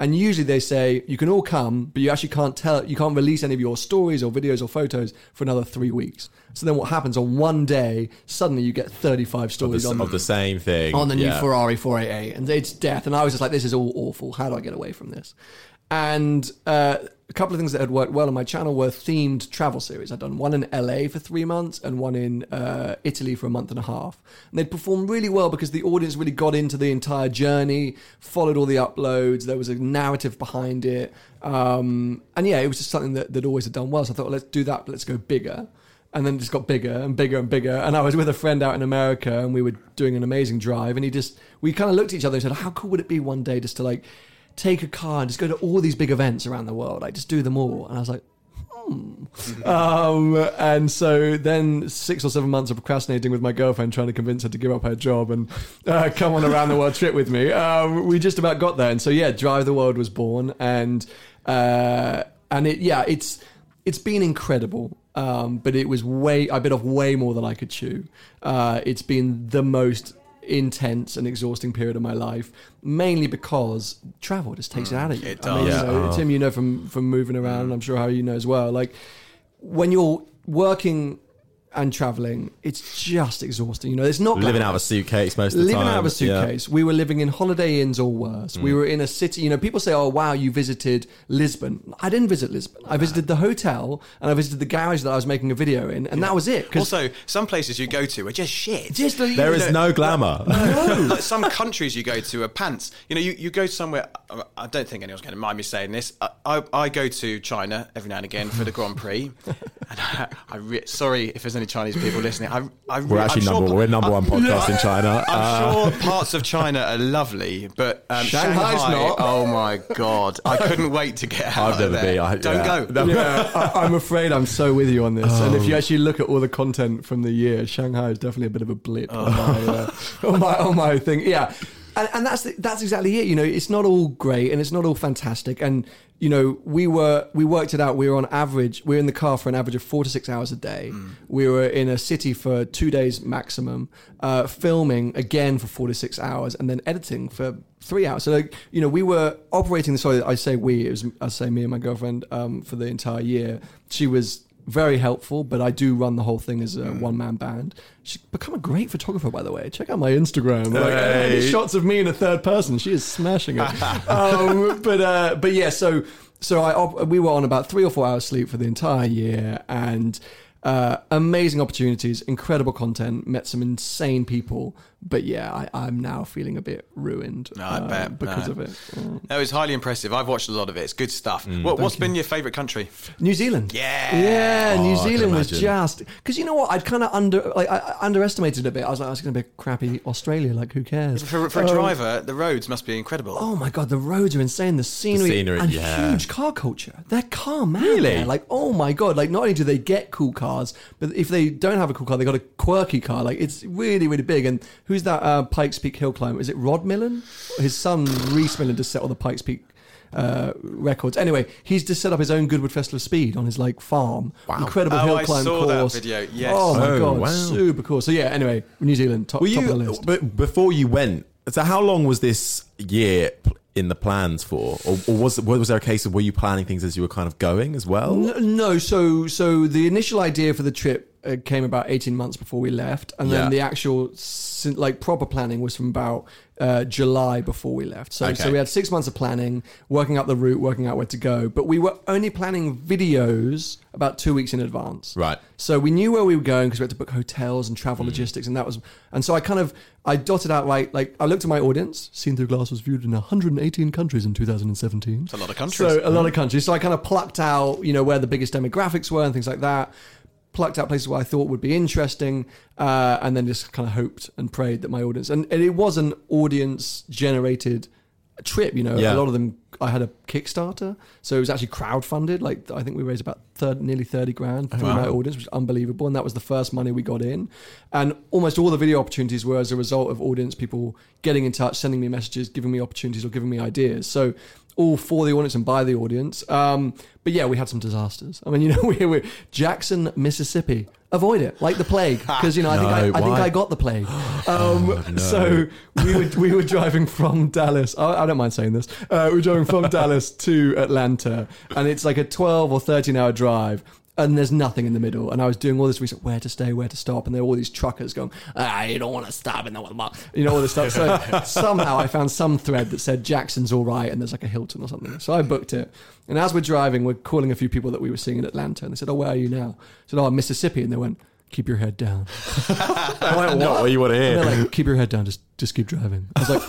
And usually they say you can all come, but you actually can't tell, you can't release any of your stories or videos or photos for another three weeks. So then what happens on one day, suddenly you get 35 Of stories the, on of the same thing. on the new Yeah. Ferrari 488, and it's death. And I was just like, this is all awful. How do I get away from this? And uh, a couple of things that had worked well on my channel were themed travel series. I'd done one in LA for three months and one in uh, Italy for a month and a half. And they'd performed really well because the audience really got into the entire journey, followed all the uploads. There was a narrative behind it. Um, and yeah, it was just something that, that always had done well. So I thought, well, let's do that, but let's go bigger and then it just got bigger and bigger and bigger. And I was with a friend out in America, and we were doing an amazing drive. And he just, we kind of looked at each other and said, "How cool would it be one day just to like take a car and just go to all these big events around the world, like just do them all?" And I was like. Hmm. um, and so then six or seven months of procrastinating with my girlfriend, trying to convince her to give up her job and uh, come on a round the world trip with me. Um, we just about got there, and so yeah, Drive the World was born, and uh, and it yeah, it's it's been incredible. Um, but it was way I bit off way more than I could chew. Uh, it's been the most intense and exhausting period of my life, mainly because travel just takes it mm. out of you. it I mean, does. you know, Tim, you know from from moving around. Mm. I'm sure how you know as well. Like when you're working and traveling, it's just exhausting. You know, it's not living glamorous. out of a suitcase most of the Living time. out of a Yeah. suitcase. We were living in holiday inns or worse. Mm. We were in a city. You know, people say, "Oh, wow, you visited Lisbon." I didn't visit Lisbon. I visited the hotel and I visited the garage that I was making a video in, and that was it. Also, some places you go to are just shit. just like, There you is know, no glamour. like some countries you go to are pants. You know, you, you go somewhere. I don't think anyone's going to mind me saying this. I, I, I go to China every now and again for the Grand Prix. And I, I re- sorry if there's any Chinese people listening. I, I We're actually I'm sure- number we're number one podcast in China. I'm Uh, sure parts of China are lovely, but um, Shanghai's Shanghai. not. Oh my god! I couldn't wait to get out. I've of never there. been. I- Don't yeah. go. No. yeah, I, I'm afraid I'm so with you on this. And Oh. if you actually look at all the content from the year, Shanghai is definitely a bit of a blip Oh. on, my, uh, on my on my thing. Yeah, and, and that's the, that's exactly it. You know, it's not all great and it's not all fantastic. And you know, we were we worked it out. We were on average. We were in the car for an average of four to six hours a day. Mm. We were in a city for two days maximum, uh, filming again for four to six hours, and then editing for three hours. So, like, you know, we were operating. Sorry, I say we. It was I say me and my girlfriend um, for the entire year. She was very helpful, but I do run the whole thing as a Mm. one man band. She's become a great photographer, by the way. Check out my Instagram. Like, Hey. shots of me in a third person. She is smashing it. um, but uh, but yeah, so so I op- we were on about three or four hours sleep for the entire year, and uh, amazing opportunities, incredible content, met some insane people. But yeah, I, I'm now feeling a bit ruined No, I uh, bet. because No. of it. Uh, No, it's highly impressive. I've watched a lot of it. It's good stuff. what, what's been your favourite country? New Zealand. Yeah. Yeah, Oh, New Zealand was just because you know what I'd kind of under like I, I underestimated it a bit. I was like, I was going to be a crappy Australia. Like, who cares? For, for a Um, driver, the roads must be incredible. Oh my god, the roads are insane. The scenery, scenery, and yeah. huge car culture. They're car mad. Really? there. Like, oh my god. Like, not only do they get cool cars, but if they don't have a cool car, they got a quirky car. Like, it's really, really big. And who's that uh, Pikes Peak hill climber? Is it Rod Millen? His son Reese Millen just set all the Pikes Peak. Uh, records. Anyway, he's just set up his own Goodwood Festival of Speed on his like farm. Incredible Oh, hill I climb saw that course. video, yes. Oh my Oh, god, wow. super cool. So yeah. Anyway, New Zealand top, Were top of the list. But before you went, so how long was this year in the plans for, or, or was was there a case of were you planning things as you were kind of going as well? N- No, so so the initial idea for the trip uh, came about eighteen months before we left, and Yeah. then the actual like proper planning was from about uh, July before we left. So so we had six months of planning, working out the route, working out where to go, but we were only planning videos about two weeks in advance. Right. So we knew where we were going because we had to book hotels and travel logistics, and that was. And so I kind of I dotted out like like I looked at my audience. Seen Through Glass was viewed in 118 countries in 2017. It's a lot of countries. So a lot of countries. So I kind of plucked out, you know, where the biggest demographics were and things like that. Plucked out places where I thought would be interesting, uh, and then just kind of hoped and prayed that my audience and, and it was an audience generated trip. You know, Yeah. a lot of them. I had a Kickstarter, so it was actually crowdfunded. Like I think we raised about third, nearly thirty grand through Wow. my audience, which is unbelievable. And that was the first money we got in. And almost all the video opportunities were as a result of audience people getting in touch, sending me messages, giving me opportunities, or giving me ideas. So all for the audience and by the audience. Um, but yeah, we had some disasters. I mean, you know, we were Jackson, Mississippi. Avoid it like the plague because you know I think No, I, I think? I got the plague. Um, So we were we were driving from Dallas. I, I don't mind saying this. Uh, we were driving from Dallas to Atlanta, and it's like a twelve or thirteen hour drive. And there's nothing in the middle. And I was doing all this research, where to stay, where to stop. And there were all these truckers going, ah, you don't want to stop in the you know, all this stuff. So somehow I found some thread that said Jackson's all right and there's like a Hilton or something. So I booked it. And as we're driving, we're calling a few people that we were seeing in Atlanta. And they said, oh, where are you now? I said, oh, I'm Mississippi. And they went, keep your head down. I'm like, Not what you want to hear. Like, keep your head down, just just keep driving. I was like,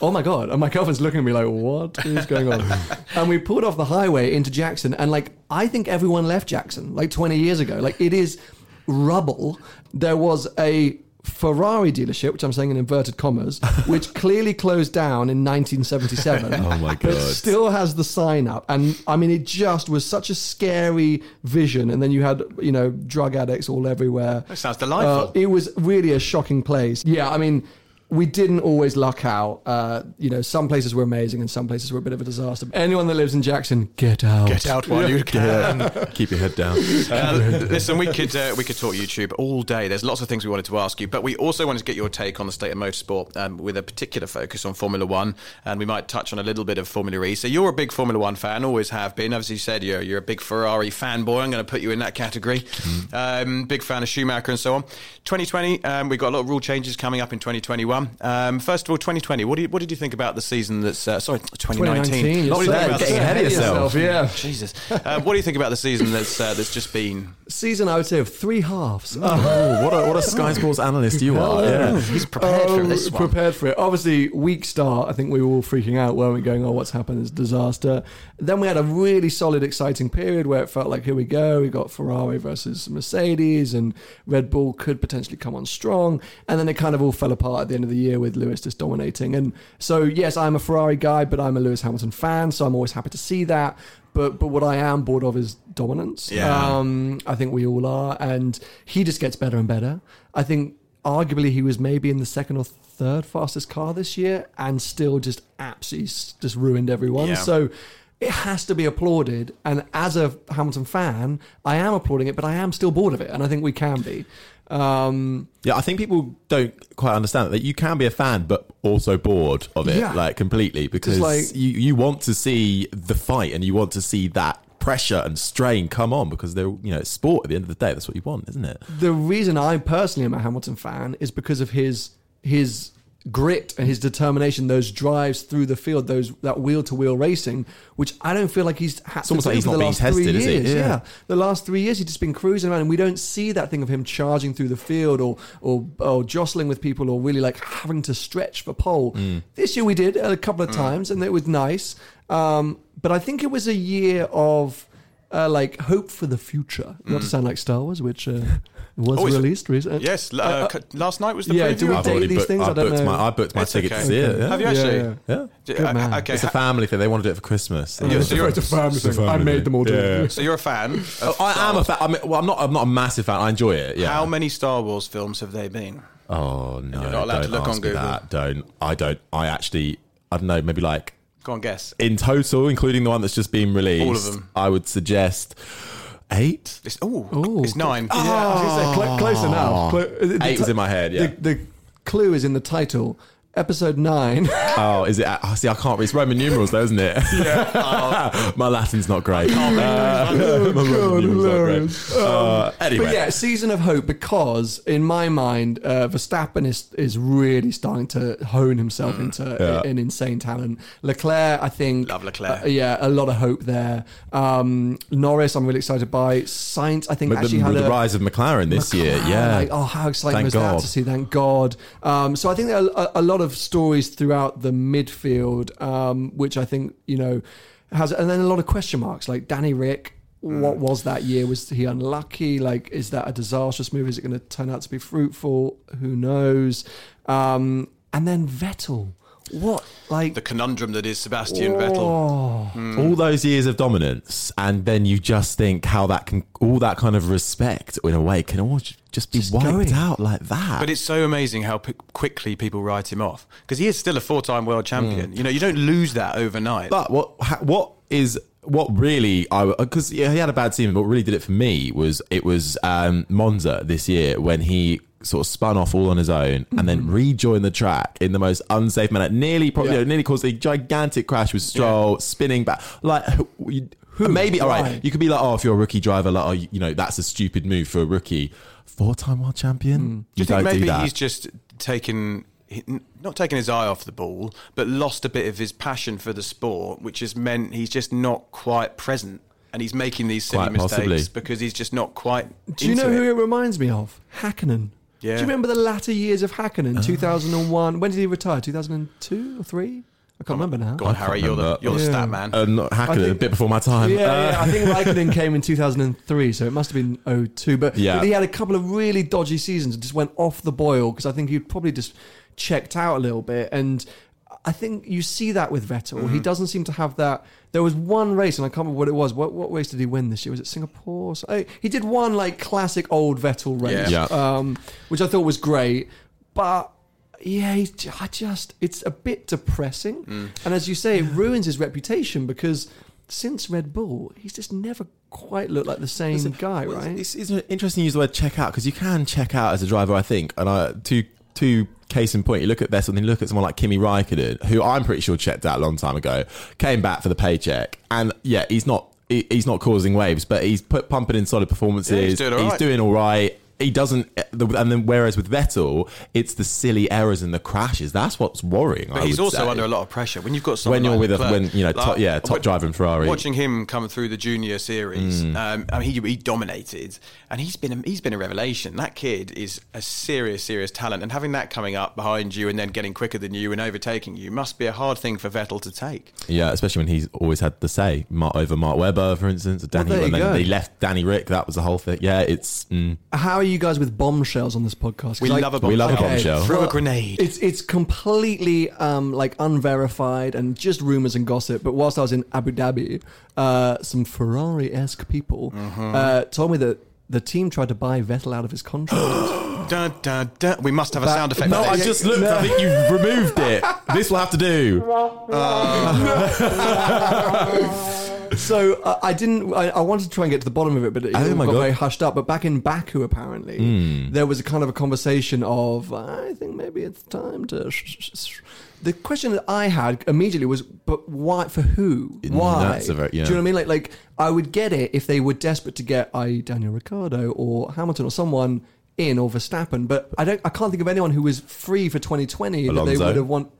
oh my god! And my girlfriend's looking at me like, what is going on? and we pulled off the highway into Jackson, and like, I think everyone left Jackson like 20 years ago. Like, it is rubble. There was a Ferrari dealership, which I'm saying in inverted commas, which clearly closed down in 1977. Oh my But God. still has the sign up. And I mean, it just was such a scary vision. And then you had, you know, drug addicts all everywhere. That sounds delightful. Uh, it was really a shocking place. Yeah, I mean, we didn't always luck out. Uh, you know, some places were amazing and some places were a bit of a disaster. Anyone that lives in Jackson, get out. Get out while you can. Keep your head down. Uh, listen, we could uh, we could talk YouTube all day. There's lots of things we wanted to ask you, but we also wanted to get your take on the state of motorsport um, with a particular focus on Formula One, and we might touch on a little bit of Formula E. So you're a big Formula One fan, always have been. As you said, you're you're a big Ferrari fanboy. I'm going to put you in that category. Um, big fan of Schumacher and so on. 2020, um, we've got a lot of rule changes coming up in 2021. Um, first of all, 2020. What, do you, what did you think about the season that's uh, sorry 2019? 2019. What do you think about getting ahead of yourself. Yeah. Jesus. Uh, what do you think about the season that's uh, that's just been? Season, I would say, of three halves. Oh, what a, what a Sky Sports analyst you are. Yeah. He's prepared for Um, this one. Prepared for it. Obviously, week start. I think we were all freaking out, weren't we? Going, "Oh, what's happened? It's a disaster." Then we had a really solid, exciting period where it felt like, "Here we go." We got Ferrari versus Mercedes, and Red Bull could potentially come on strong. And then it kind of all fell apart at the end of the year with Lewis just dominating. And so, yes, I'm a Ferrari guy, but I'm a Lewis Hamilton fan, so I'm always happy to see that. But but what I am bored of is dominance. Yeah. Um, I think we all are, and he just gets better and better. I think arguably he was maybe in the second or third fastest car this year, and still just absolutely just ruined everyone. Yeah. So it has to be applauded. And as a Hamilton fan, I am applauding it, but I am still bored of it, and I think we can be. Um, Yeah, I think people don't quite understand that you can be a fan but also bored of it, Yeah. like completely, because like- you you want to see the fight and you want to see that pressure and strain come on because they're you know it's sport at the end of the day. That's what you want, isn't it? the reason I personally am a Hamilton fan is because of his his grit and his determination, those drives through the field, those that wheel to wheel racing, which I don't feel like he's had It's to almost do like he's for not the being last three tested, is he? years. Yeah. Yeah. the last three years he's just been cruising around, and we don't see that thing of him charging through the field or or, or jostling with people or really like having to stretch for pole. Mm. This year we did a couple of times, and it was nice. Um, but I think it was a year of. Uh, like hope for the future, not to sound like Star Wars, which uh, was Oh, is it- released recently. Yes, uh, c- last night was the yeah, preview. do we I've date these booked, things? I I don't booked know. my I booked my It's ticket okay. to see it. Yeah. Have you actually? Yeah, Yeah. D- Good uh. Okay. It's a family thing. They want to do it for Christmas. Yeah, so you're- It's a family I made them all do Yeah. it. So you're a fan. Of Oh, I am a fan. I mean, well, I'm not. I'm not a massive fan. I enjoy it. Yeah. How many Star Wars films have they been? Oh no! You're not allowed to don't look ask on me Google. That. Don't. I don't. I actually. I don't know. Maybe like Go on, guess. in total, including the one that's just been released. All of them. I would suggest eight. It's, ooh, Ooh, it's nine. Yeah, I was gonna say, cl- close enough. Oh. Clo- the Eight was in my head. Yeah. The, the clue is in the title. Episode nine. oh, is it? Oh, see, I can't read. It's Roman numerals, though, isn't it? Yeah. my Latin's not great. Uh, my Roman numerals not great. Uh, anyway. But yeah, season of hope because in my mind, uh, Verstappen is is really starting to hone himself into Yeah. an insane talent. Leclerc, I think, Love Leclerc. uh, yeah, a lot of hope there. Um, Norris, I'm really excited by. Sainz, I think But actually the, had the a rise of McLaren this year, yeah. Like, oh, how exciting Thank was that God. to see? Thank God. Um, so I think there are a, a lot of stories throughout the midfield, um, which I think you know has, and then a lot of question marks like Danny Rick. What was that year? Was he unlucky? Like, is that a disastrous move? Is it going to turn out to be fruitful? Who knows? Um, and then Vettel. What like? The conundrum that is Sebastian Vettel. oh, all those years of dominance, and then you just think how that can, all that kind of respect in a way, can all just be Just wiped going. out like that. But it's so amazing how p- quickly people write him off because he is still a four-time world Mm. champion. You know, you don't lose that overnight. But what ha- what is what really I because yeah, he had a bad season, but what really did it for me was it was um, Monza this year when he sort of spun off all on his own and then mm-hmm. rejoined the track in the most unsafe manner. Nearly, probably, Yeah. you know, nearly caused a gigantic crash with Stroll spinning back. Like, who, maybe all right. Why? You could be like, oh, if you're a rookie driver, like, oh, you you know, that's a stupid move for a rookie. Four-time world champion. Mm. You Do you think maybe he's just taken, he- not taken his eye off the ball, but lost a bit of his passion for the sport, which has meant he's just not quite present. And he's making these silly Quite mistakes possibly. because he's just not quite. Do you into know it. who it reminds me of? Hakkinen. Yeah. Do you remember the latter years of Hakkinen? 2001. When did he retire? 2002 or three? I can't remember now. Go on, Harry, you're the, you're the Yeah. stat man. Uh, not hacking I it a think- bit before my time. Yeah, Uh, yeah, I think Raikkonen came in 2003, so it must have been 02. But, Yeah. but he had a couple of really dodgy seasons and just went off the boil because I think he'd probably just checked out a little bit. And I think you see that with Vettel. Mm-hmm. He doesn't seem to have that. There was one race, and I can't remember what it was. What, what race did he win this year? Was it Singapore? So, eh, he did one like classic old Vettel race, Yeah. Yeah. Um, which I thought was great. But yeah, he's, j- I just it's a bit depressing, Mm. and as you say, it ruins his reputation because since Red Bull, he's just never quite looked like the same guy, Well, right? It's, it's interesting to use the word check out because you can check out as a driver, I think. And I, two, two case in point, you look at this and you look at someone like Kimi Raikkonen, who I'm pretty sure checked out a long time ago, came back for the paycheck. And yeah, he's not. he- He's not causing waves, but he's put pumping in solid performances. Yeah, he's doing all right. doing all right. He doesn't, and then whereas with Vettel, it's the silly errors and the crashes. That's what's worrying. But I he's would also say. under a lot of pressure when you've got someone When you're like with a- when, you know, top- yeah, top driving Ferrari. Watching him come through the junior series, Mm. um, I mean, he, he dominated, and he's been a, he's been a revelation. That kid is a serious, serious talent, and having that coming up behind you and then getting quicker than you and overtaking you must be a hard thing for Vettel to take. Yeah, especially when he's always had the say Mark, over Mark Webber, for instance. Danny, there you and then go. they left Danny Rick. That was the whole thing. Yeah, it's mm, How are you guys with bombshells on this podcast. We I- love a we love a bombshell. bombshell. Throw a grenade. It's it's completely um, like unverified and just rumors and gossip. But whilst I was in Abu Dhabi, uh, some Ferrari esque people Mm-hmm. uh, told me that the team tried to buy Vettel out of his contract. Dun, dun, dun. We must have a That- sound effect. no. for I this. just looked. I think you've removed it. This will have to do. so uh, I didn't. I, I wanted to try and get to the bottom of it, but it Oh got God. very hushed up. But back in Baku, apparently, Hmm. there was a kind of a conversation of, I think maybe it's time to. The question that I had immediately was, but why? For who? Why? very- yeah. Do you know what I mean? Like, like I would get it if they were desperate to get, i.e., Daniel Ricciardo or Hamilton or someone in or Verstappen. But I don't. I can't think of anyone who was free for 2020 that they would have want.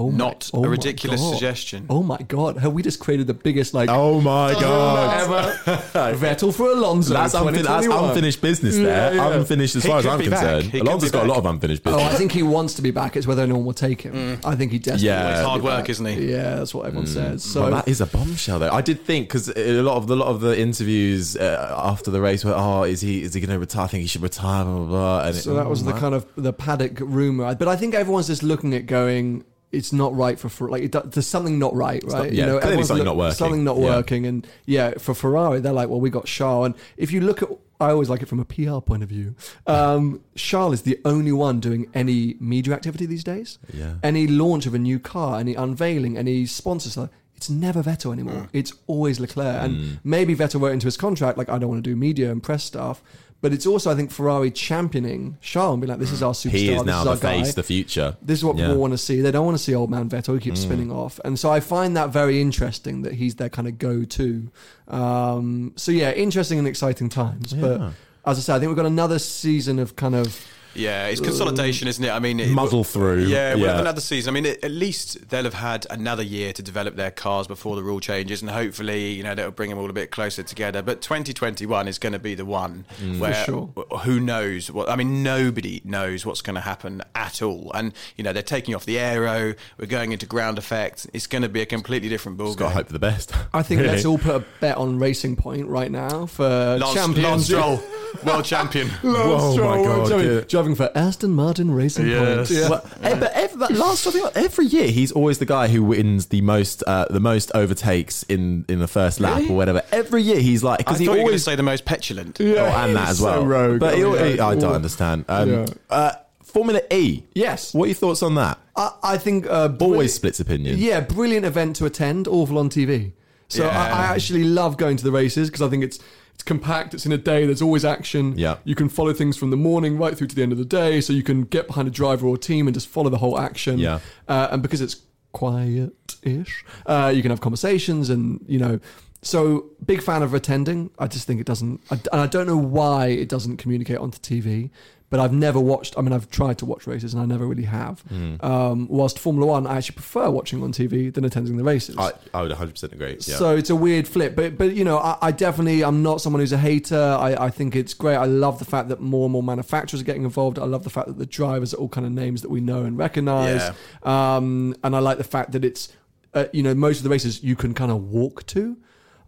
Oh my- Not oh a ridiculous suggestion. Oh my god! Have we just created the biggest like Oh my god. ever. Vettel for Alonso. That's, unfin- that's unfinished business there. Yeah, yeah. Unfinished as He far as I'm concerned. Alonso's Alonso's be got a lot of unfinished business. Oh. I think he wants to be back. It's whether anyone will take him. Mm. I think he desperately Yeah. wants to It's hard be work, back. isn't he? Yeah, that's what everyone mm. says. So well, that is a bombshell, though. I did think because a lot of the lot of the interviews uh, after the race were, "Oh, is he is he going to retire? I think he should retire." Blah blah. blah. And it- So that was the what? kind of the paddock rumor. But I think everyone's just looking at going. It's not right for like it, there's something not right, right? not- yeah, clearly everyone's something not working. Something not Yeah. working, and yeah, for Ferrari, they're like, well, we got Charles, and if you look at, I always like it from a PR point of view. Um, Charles is the only one doing any media activity these days. Yeah. Any launch of a new car, any unveiling, any sponsor stuff. It's never Vettel anymore. Mm. It's always Leclerc, and maybe Vettel wrote into his contract like, I don't want to do media and press stuff. But it's also, I think, Ferrari championing Charles and being like, this is our superstar. he is this now is the our guy. face, the future. This is what Yeah. Mm. people want to see. They don't want to see old man Vettel who keeps spinning off. And so I find that very interesting that he's their kind of go to. Um, so yeah, interesting and exciting times. But as I said, I think we've got another season of kind of. Yeah, it's consolidation, isn't it? I mean, it, Muddle through. Yeah, we'll have another season. I mean, it, at least they'll have had another year to develop their cars before the rule changes, and hopefully, you know, that'll bring them all a bit closer together. But 2021 is going to be the one mm. where sure. who knows what? I mean, nobody knows what's going to happen at all. And you know, they're taking off the aero. We're going into ground effect. It's going to be a completely different ballgame. Just got to hope for the best. I think Really. let's all put a bet on Racing Point right now for Lance, champions. Lance Stroll, world champion. Whoa, oh my God, Driving, for Aston Martin Racing Yes. Point. Yeah. Well, eh, but every, but last something every year he's always the guy who wins the most uh, the most overtakes in in the first lap Really? or whatever. Every year he's like because thought he you were always say the most petulant. oh, and that as so well. rogue. But he, Oh, yeah. I don't understand. Um, Yeah. uh, Formula E. Yes. What are your thoughts on that? I, I think uh, Always splits opinion. Yeah, brilliant event to attend, awful on TV. So Yeah. I, I actually love going to the races because I think it's it's compact. It's in a day. There's always action. Yeah. you can follow things from the morning right through to the end of the day. So you can get behind a driver or team and just follow the whole action. Yeah. uh, and because it's quiet-ish, uh, you can have conversations and you know. So big fan of attending. I just think it doesn't, I, and I don't know why it doesn't communicate onto TV. But I've never watched. I mean, I've tried to watch races, and I never really have. Hmm. Um, whilst Formula One, I actually prefer watching on TV than attending the races. I, I would 100% agree. Yeah. So it's a weird flip, but but you know, I, I definitely I'm not someone who's a hater. I, I think it's great. I love the fact that more and more manufacturers are getting involved. I love the fact that the drivers are all kind of names that we know and recognize. Um, and I like the fact that it's uh, you know most of the races you can kind of walk to.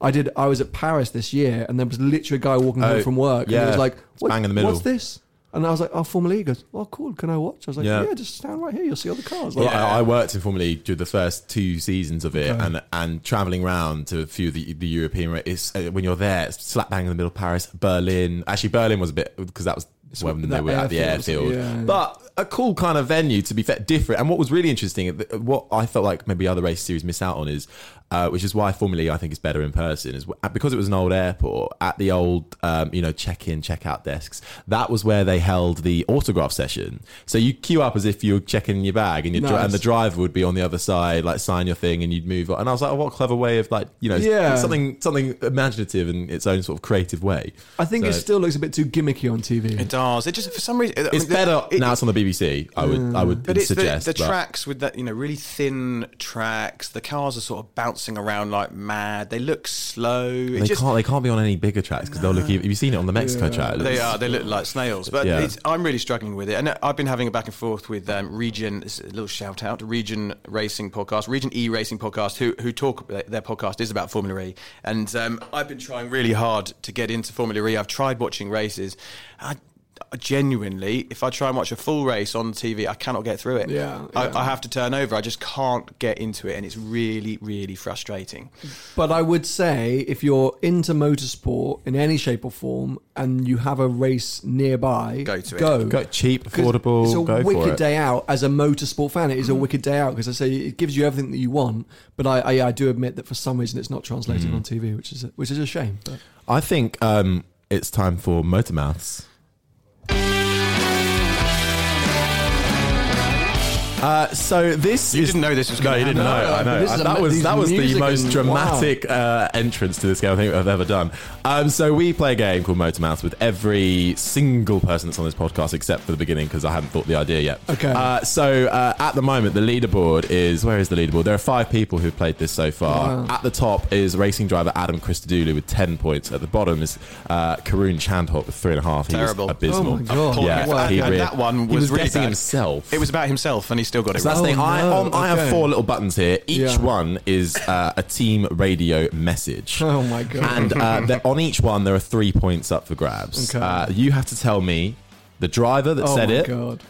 I did. I was at Paris this year, and there was literally a guy walking home Oh, from work, and he yeah. was like, It's bang in the middle. What's this?" And I was like, "Oh, Formula E." He goes, "Oh, cool. Can I watch?" I was like, Yeah. "Yeah, just stand right here. You'll see all the cars." Well, Like, I, I worked in Formula E during the first two seasons of it, and and traveling around to a few of the, the European races. Uh, when you're there, it's slap bang in the middle of Paris, Berlin. Actually, Berlin was a bit because that was when that they were at the airfield, airfield. yeah. But a cool kind of venue to be fair, different. And what was really interesting, what I felt like maybe other race series miss out on is, uh, which is why Formula E I think is better in person, is because it was an old airport at the old um, you know check in check out desks. That was where they held the autograph session. So you queue up as if you're checking your bag, and you Nice. and the driver would be on the other side, like sign your thing, and you'd move on. And I was like, oh, what a clever way of like you know Yeah. something something imaginative in its own sort of creative way. I think it still looks a bit too gimmicky on TV. It does. It just for some reason I It's mean, better it- now. It's on the BBC. I would I would But it's the, suggest the but- tracks with that, you know, really thin tracks. The cars are sort of bouncing around like mad. They look slow. It They just, can't. They can't be on any bigger tracks because they'll look. Have you seen it on the Mexico Yeah. track? They are. They look like snails. But Yeah. it's, I'm really struggling with it. And I've been having a back and forth with um, Region, this a little shout out to Region Racing Podcast, Region E Racing Podcast, who, who talk, their podcast is about Formula E. And um, I've been trying really hard to get into Formula E. I've tried watching races. I genuinely, if I try and watch a full race on TV, I cannot get through it. Yeah, I, yeah. I have to turn over. I just can't get into it. And it's really, really frustrating. But I would say if you're into motorsport in any shape or form and you have a race nearby, Go to it. go. Go cheap, 'Cause affordable. It's a go wicked for it. day out as a motorsport fan. It is a wicked day out because I say it gives you everything that you want. But I, I, I do admit that for some reason it's not translated Mm. on TV, which is a, which is a shame. But I think um, it's time for motor Uh, so this You is, didn't know this was no, gonna you didn't know. No, I know. this that a- was that was the most and- dramatic uh, entrance to this game I think I've ever done. Um, so we play a game called Motor Mouths with every single person that's on this podcast except for the beginning because I hadn't thought the idea yet. Okay. Uh, so uh, at the moment, the leaderboard is where is the leaderboard? There are five people who've played this so far. Wow. At the top is racing driver Adam Christodoulou with ten points. At the bottom is uh, Karun Chandhok with three and a half. He Terrible. was abysmal. Oh my God. Poor Yeah, guy. And- he and really- that one he was was really guessing bad. himself. It was about himself, and he still got it So that's the thing. I, no. on, I have Okay. four little buttons here. Each Yeah. one is uh, a team radio message. oh my god! And uh, there- on each one, there are three points up for grabs. Okay. Uh, you have to tell me the driver that oh said my it, god!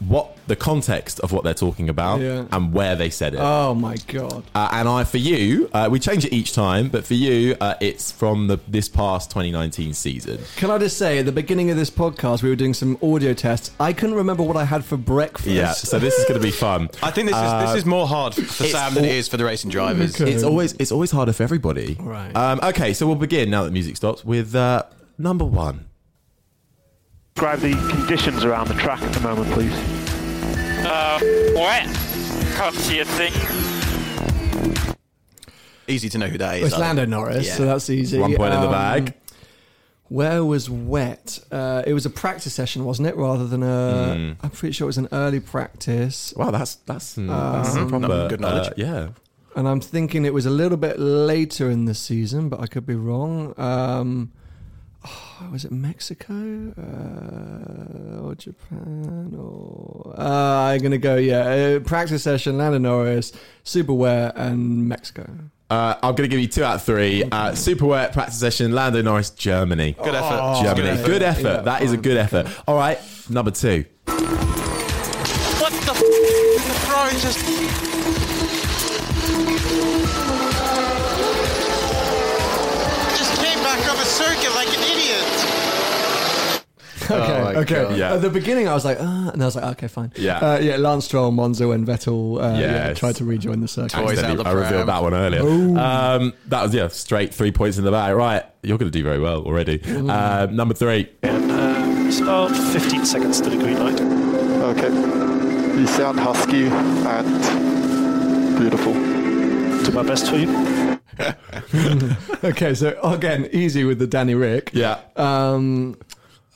What the context of what they're talking about, Yeah. and where they said it. Oh my god! Uh, and I, for you, uh, we change it each time, but for you, uh, it's from the this past 2019 season. Can I just say, at the beginning of this podcast, we were doing some audio tests. I couldn't remember what I had for breakfast. Yeah, so this is going to be fun. I think this is this is more hard for Uh, Sam than all- it is for the racing drivers. Okay. It's always it's always harder for everybody. Right. Um, okay, so we'll begin now that music stops with uh, number one. Describe the conditions around the track at the moment, please. Uh, wet. Can't see a thing. Easy to know who that is. It's I think. Lando Norris, Yeah. so that's easy. One point in the Um, bag. Where was wet? Uh, it was a practice session, wasn't it? Rather than a. Hmm. am pretty sure it was an early practice, Wow, that's that's some, that's some Mhm. proper Good knowledge. uh, yeah. and I'm thinking it was a little bit later in the season, but I could be wrong. Um, oh, was it Mexico uh, or Japan or? Uh, I'm gonna go. Yeah, uh, practice session. Lando Norris, super wet, and Mexico. Uh, I'm going to give you two out of three. Uh, super wet practice session. Lando Norris, Germany. Good effort. Oh, Germany. Good Good effort. effort. Yeah, that is a good effort. All right, number two. What the f- the throw just circuit like an idiot. Okay, my okay. God. Yeah. At the beginning, I was like, ah, and I was like, okay, fine. Yeah. uh, yeah. Lance Stroll, Monza, and Vettel uh, yeah, Yes. tried to rejoin the circuit. Toys out the I revealed pram. that one earlier. Um, that was yeah, straight three points in the bag. Right, you're going to do very well already. Um, number three. And, uh, it's about 15 seconds to the green light. Okay. You sound husky and beautiful. Do my best for you. Okay, so again, easy with the Danny Rick. Yeah. Um,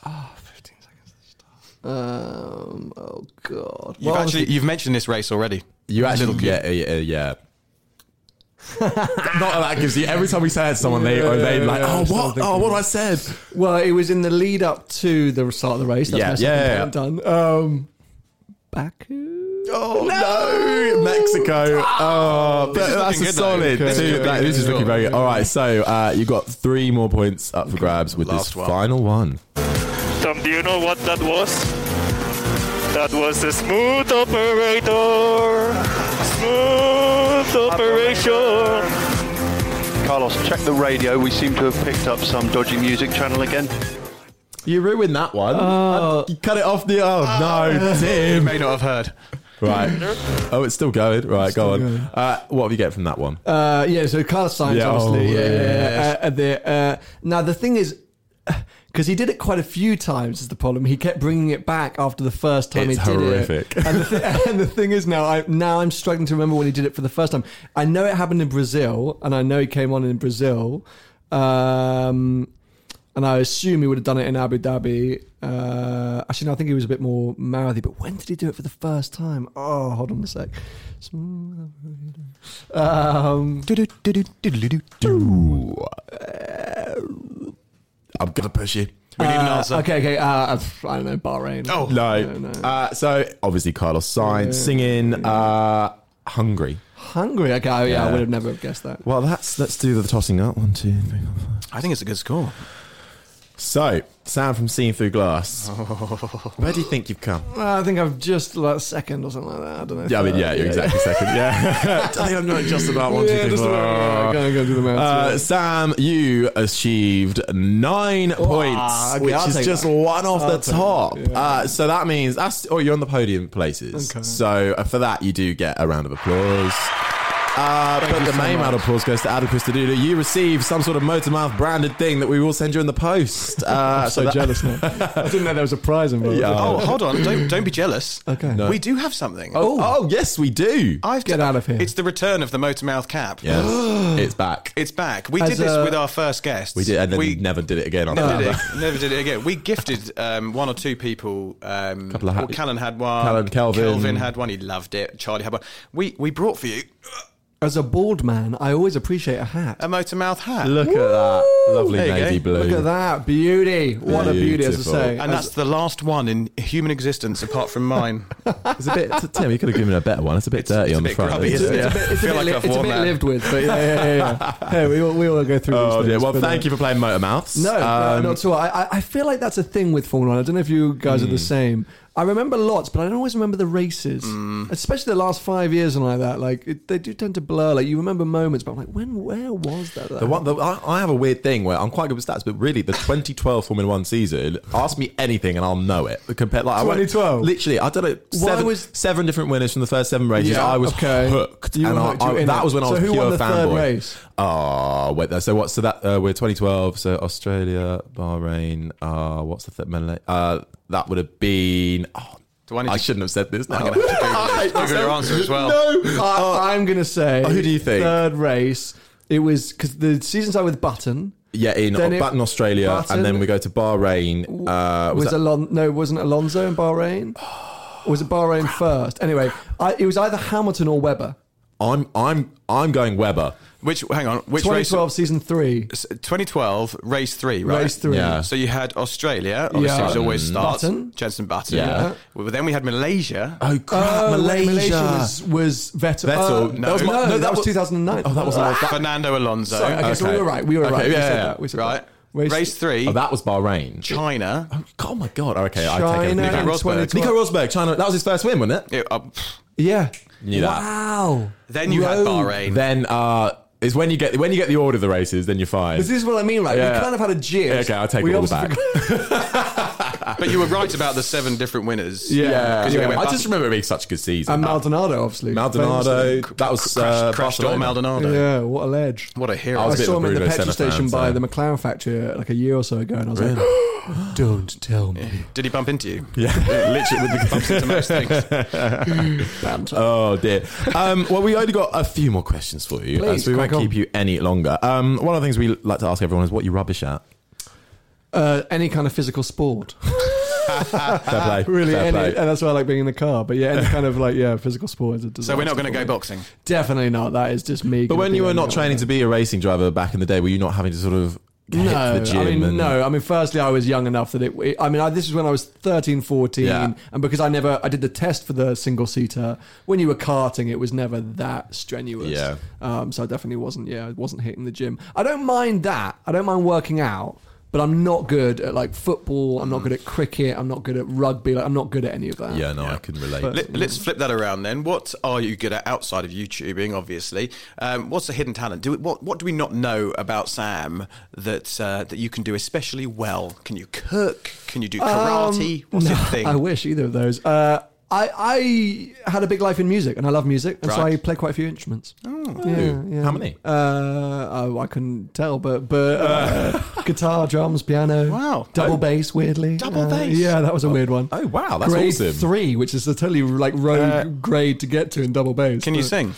oh, 15 seconds to start. Um, oh god. You've Well, actually you've mentioned this race already. You actually, yeah, yeah, yeah. Not that that gives you every time we say it to someone, they or they like, Yeah, oh I'm still what, thinking. oh what I said? Well, it was in the lead up to the start of the race. That's Yeah, my second yeah, point done. Um, Baku. Oh no, Mexico. Oh, This is that's a good, though. solid. This is two. looking That- this is looking very good. All right, so uh, you got three more points up for grabs with Last this one. final one. Tom, do you know what that was? That was a smooth operator. Smooth operation. Carlos, check the radio. We seem to have picked up some dodgy music channel again. You ruined that one. Uh, you cut it off the. Oh no, You Tim. may not have heard. Right. Oh, it's still going. Right, go on. going. Uh, what have you get from that one? Uh, yeah, so Carlos Sainz, Yeah, obviously. oh, yeah, yeah, yes. yeah. Uh, uh, the, uh, now, the thing is, because he did it quite a few times, is the problem. He kept bringing it back after the first time It's he did horrific. it. And the, thi- and the thing is, now I now I'm struggling to remember when he did it for the first time. I know it happened in Brazil, and I know he came on in Brazil. Um, and I assume he would have done it in Abu Dhabi. Uh, actually, no, I think he was a bit more mouthy. But when did he do it for the first time? Oh, hold on a sec. Um, I'm gonna push you. We need an Uh, answer. Okay, okay. Uh, I don't know, Bahrain. Oh. No. No, no. Uh, so obviously Carlos Sainz singing uh, "Hungry." Hungary. Okay, oh, yeah, I Yeah. would have never have guessed that. Well, that's let's do the tossing up. One, two, three, four, five. I think it's a good score. So, Sam from Seeing Through Glass. Where do you think you've come? Uh, I think I've just like second or something like that. I don't know. Yeah, I mean, yeah, you're exactly second. Yeah, I think I'm not just about one, two, Yeah, three, just four. about. Go, go do the maths. Uh, yeah. Sam, you achieved nine points, okay, which I'll is just that. one off I'll the take top. that, yeah. uh, so that means that's oh, you're on the podium places. Okay. So uh, for that, you do get a round of applause. Uh, but the so main round of much. applause goes to Adam Christodoulou. You receive some sort of Motormouth branded thing that we will send you in the post. Uh, I'm so that- jealous now. I didn't know there was a prize involved. Yeah. Oh, hold on! Don't don't be jealous. Okay. No. We do have something. Oh, oh, yes, we do. I've Get out of here. It's the return of the motor mouth cap. Yes, it's back. It's back. We As did this a- with our first guest. We did, and then we we never did it again. after never did that. it. Never did it again. We gifted um, one or two people. Um, Couple of ha- well, Callan had one. Callan, Kelvin. Kelvin had one. He loved it. Charlie had one. We we brought for you As a bald man, I always appreciate a hat. a motor mouth hat. Look at that lovely There you navy go. blue. Look at that beauty! What a beauty, as I Beautiful. say. and that's the last one in human existence apart from mine. It's a bit, Tim. You could have given it a better one. It's a bit dirty it's a on the bit front. grubby, isn't isn't it? it? It's a bit, it's a Feel bit, like li- I've it's a worn bit that. lived with, but yeah, yeah, yeah. yeah. hey, we all, we all go through. Oh these dear. things, Well, but, thank uh, you for playing Motor Mouths. No, no, Um, not at all. I, I- I feel like that's a thing with Formula One. I don't know if you guys are Hmm. the same. I remember lots, but I don't always remember the races, Hmm. especially the last five years and like that. Like it, they do tend to blur. Like you remember moments, but I'm like, when, where was that? The one, the, I, I have a weird thing where I'm quite good with stats, but really, the 2012 Formula One season, ask me anything and I'll know it. Compared, like I went- 2012? literally, I don't know, seven, was- seven different winners from the first seven races. Yeah, I was okay. hooked, and I, I- that it. was when I So was who pure won the third fanboy. race? Oh, wait, so what? So that uh, we're 2012. So Australia, Bahrain. Uh, what's the third? Uh, that would have been. Oh, Do I need I to- shouldn't have said this. Now. I'm gonna have to Google, your answer as well. No, I, I'm gonna say. Oh, who do you think? Third race. It was because the season started with Button. Yeah, in Then it- Button, Australia, Button- and then we go to Bahrain. Uh, was Was, that- Alon- no, wasn't Alonso in Bahrain? Or was it Bahrain first? Anyway, I, it was either Hamilton or Webber. I'm I'm I'm going Webber. Which hang on, which race? 2012 season three. 2012 race three, right? Race three. Yeah. So you had Australia, obviously, Yeah. which always starts. Button. Jensen Button. Yeah. Well, then we had Malaysia. Oh crap, Oh, wait, Malaysia. was, was Vettel. Vettel. Uh, That no, was no, no, that, that was was- 2009. Oh, that wasn't Ah, Fernando Alonso. Sorry, okay, so we were right. We were Okay, right. We yeah, said yeah, that. We said right. that. Race, Race Oh, that was Bahrain. China. Oh my god. Okay, I take it. in Nico, Rosberg. Nico Rosberg, China. That was his first win, wasn't it? It- uh, Yeah. Knew that. Wow. then you had Road. Bahrain. Then uh, is when you get when you get the order of the races, then you're fine. This is what I mean, right? Yeah. We kind of had a jizz. Yeah, okay, I'll take we it all obviously back. but you were right about the seven different winners. Yeah. 'Cause you Yeah. I just remember it being such a good season. And Maldonado, obviously. Maldonado, that was Crash, uh, Crashtor Maldonado. Yeah, what a ledge. What a hero. I was I a bit saw him in the petrol station fan, by so- the McLaren factory uh, like a year or so ago, and I was like, "Don't tell me." Did he bump into you? Yeah, literally with the Bumps into most things. Oh dear. Um, well, we only got a few more questions for you, Please, so we won't on. keep you any longer. Um, one of the things we like to ask everyone is what you rubbish at. Uh, any kind of physical sport, Fair play. really, Fair any, play. and that's why I like being in the car. But yeah, any kind of like yeah, physical sport is a So disaster we're not going to go boxing. Definitely not. That is just me. But when you were not the- training to be a racing driver back in the day, were you not having to sort of hit No, the gym? I mean, and- no. I mean, firstly, I was young enough that it. it- I mean, I, this is when I was 13, 14, Yeah. and because I never, I did the test for the single seater. When you were karting, it was never that strenuous. Yeah. Um, so I definitely wasn't. Yeah, I wasn't hitting the gym. I don't mind that. I don't mind working out. But I'm not good at like football. I'm not good at cricket. I'm not good at rugby. Like, I'm not good at any of that. Yeah, no, I can relate. But- Let, let's flip that around then. What are you good at outside of YouTubing? Obviously, um, what's the hidden talent? Do we, what What do we not know about Sam that uh, that you can do especially well? Can you cook? Can you do karate? Um, what's no, your thing? I wish either of those. Uh, I I had a big life in music, and I love music, and so Right. I play quite a few instruments. Oh, yeah, How many? Uh, oh, I couldn't tell, but but uh, guitar, drums, piano. Wow. double Oh. bass. Weirdly, Double Uh, bass? Yeah, that was a weird one. Oh wow, that's grade awesome. three, which is a totally like rogue Uh, grade to get to in double bass. Can you but- sing?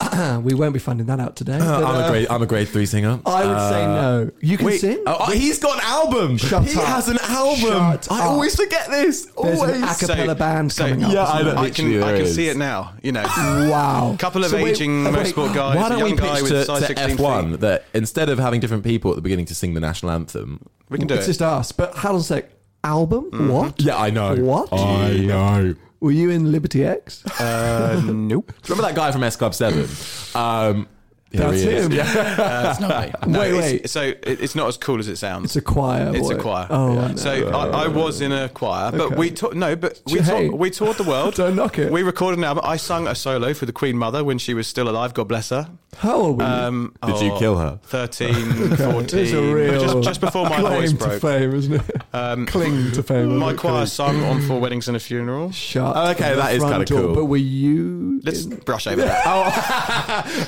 we won't be finding that out today. Uh, but, I'm uh, a grade. I'm a grade three singer. I would say Uh, no. You can Wait, sing. oh, he's got an album. Shut he up. has an album. Shut I up. always forget this. There's always. an a cappella band so- coming up. Yeah, isn't I know. there? I can Literally, I can there see it now. You know, Wow. couple of So wait, aging wait, motorsport guys. Why a don't young we guy pitch with to, size to 16 F1 feet. that instead of having different people at the beginning to sing the national anthem? We can do it's it. just us. But hold on a sec. Album? What? Yeah, I know. What? I know. Were you in Liberty X? Uh, nope. Remember that guy from S Club Seven? Um, here That's he is. him. Uh, it's not me. No, Wait, it's- wait. So it, it's not as cool as it sounds. It's a choir. It's a choir. Oh, I know. So I, I was in a choir, but Okay. we tou- no, but we Hey. tou- we toured the world. Don't knock it. We recorded an album. I sung a solo for the Queen Mother when she was still alive. God bless her. How old were you? Um, Did you oh, kill her? 13, 14. it's a real just, just before my claim voice to broke. fame, isn't it? Um, Cling to fame. my choir Cling. sung on Four Weddings and a Funeral. Shut. Oh, okay, that is kinda cool. But were you? Let's in- brush over that.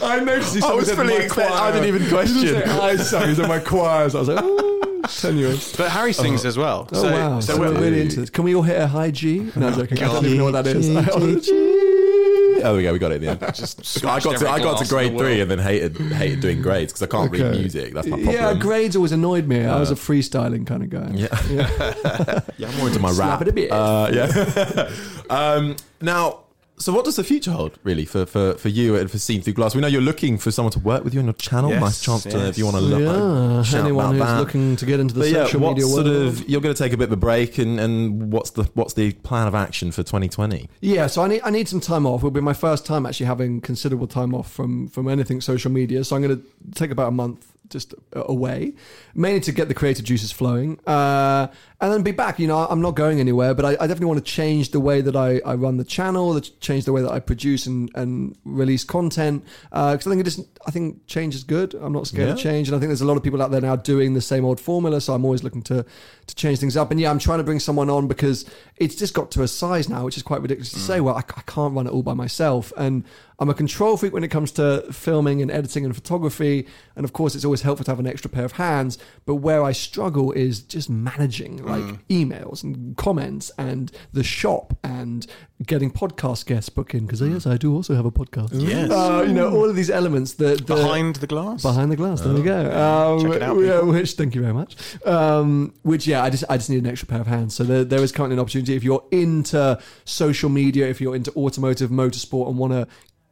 I noticed. You I was said fully my expect- I didn't even question. didn't say I sang. You said my choirs. I was like, oh, tenuous. But Harry sings as well. Oh so, wow! So So we're we're, really into this. Can we all hit a high G? No, I'm joking. I don't even know what that is. Oh, we go. We got it in the end. just I smashed got to I got to grade three and then hated hated doing grades because I can't read music. That's my problem. Yeah, grades always annoyed me. I was a freestyling kind of guy. Yeah. yeah, I'm more into my Slap rap. it a bit. Uh, yeah. um, now, so what does the future hold, really, for, for, for you and for Seen Through Glass? We know you're looking for someone to work with you on your channel. Yes, nice chance to, if you want to look. Yeah, anyone who's that. looking to get into the But yeah, social what media sort world. of you're going to take a bit of a break, and, and what's the what's the plan of action for 2020? Yeah, so I need I need some time off. It'll be my first time actually having considerable time off from from anything social media. So I'm going to take about a month just away, mainly to get the creative juices flowing, uh, and then be back. You know, I'm not going anywhere, but I, I definitely want to change the way that I, I run the channel, that change the way that I produce and, and release content. Uh, because I think it is, I think change is good. I'm not scared of change, and I think there's a lot of people out there now doing the same old formula. So I'm always looking to to change things up. And yeah, I'm trying to bring someone on because it's just got to a size now, which is quite ridiculous to say. Mm. Well, I, I can't run it all by myself, and I'm a control freak when it comes to filming and editing and photography. And of course, it's always helpful to have an extra pair of hands. But where I struggle is just managing like emails and comments and the shop and getting podcast guests booked in. Because yes, I do also have a podcast. Yes. Uh, you know, all of these elements that that- Behind the glass. Behind the glass. There we go. Um, Check it out, yeah, which thank you very much. Um, which yeah, I just I just need an extra pair of hands. So there, there is currently an opportunity if you're into social media, if you're into automotive, motorsport, and want to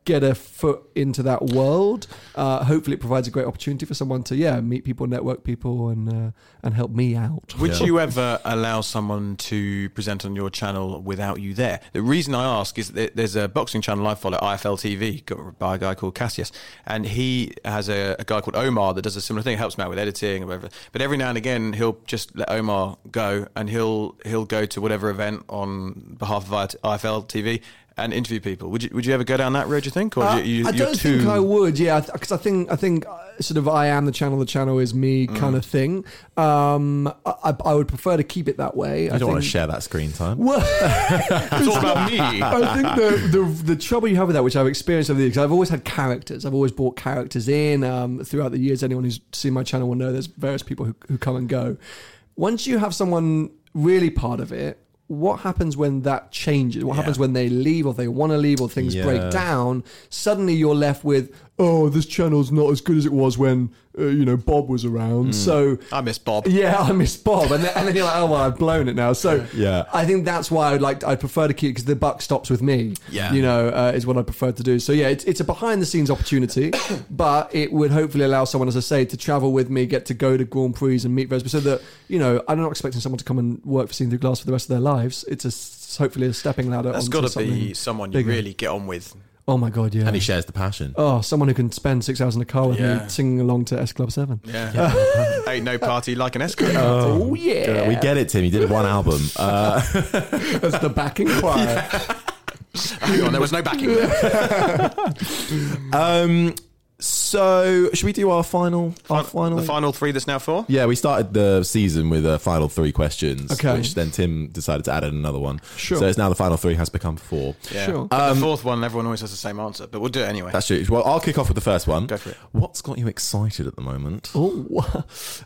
get a foot into that world. Uh, hopefully, it provides a great opportunity for someone to yeah meet people, network people, and uh, and help me out. Would Yeah. you ever allow someone to present on your channel without you there? The reason I ask is that there's a boxing channel I follow, IFL TV, got by a guy called Cassius, and he has a, a guy called Omar that does a similar thing, helps me out with editing or whatever. But every now and again, he'll just let Omar go, and he'll he'll go to whatever event on behalf of IFL TV, and interview people. Would you would you ever go down that road? Do you think, or Uh, you, you, I don't too? think I would. Yeah, because I think I think uh, sort of I am the channel, the channel is me Mm. kind of thing. Um, I, I I would prefer to keep it that way. You I don't want to share that screen time. Well, it's all about me. I think the, the the trouble you have with that, which I've experienced over the years, 'cause I've always had characters. I've always brought characters in um, throughout the years. Anyone who's seen my channel will know there's various people who, who come and go. Once you have someone really part of it, what happens when that changes? What happens when they leave or they want to leave or things Yeah. break down? Suddenly you're left with, oh, this channel's not as good as it was when uh, you know Bob was around. So I miss Bob. yeah, I miss Bob, and then, and then you're like, oh well, I've blown it now. So Yeah. I think that's why I'd like I'd prefer to keep because the buck stops with me. Yeah. you know, uh, is what I prefer to do. So yeah, it's it's a behind the scenes opportunity, but it would hopefully allow someone, as I say, to travel with me, get to go to Grand Prix and meet various, so that you know, I'm not expecting someone to come and work for Seen Through Glass for the rest of their lives. It's a hopefully a stepping ladder. That's got to be someone you bigger. really get on with. Oh my god, yeah. And he shares the passion. Oh, someone who can spend six hours in a car with Yeah. me singing along to S Club Seven. Yeah, ain't no party like an escort. Oh, yeah, We get it, Tim. You did one album. Uh, That's the backing choir. Hang on, there was no backing. um, so, should we do our final? Our final. The final three that's now four. Yeah, we started the season with a final three questions, Okay. which then Tim decided to add in another one. Sure. So it's now the final three has become four. Yeah. Sure. But the fourth one, everyone always has the same answer, but we'll do it anyway. That's true. Well, I'll kick off with the first one. Go for it. What's got you excited at the moment? Oh,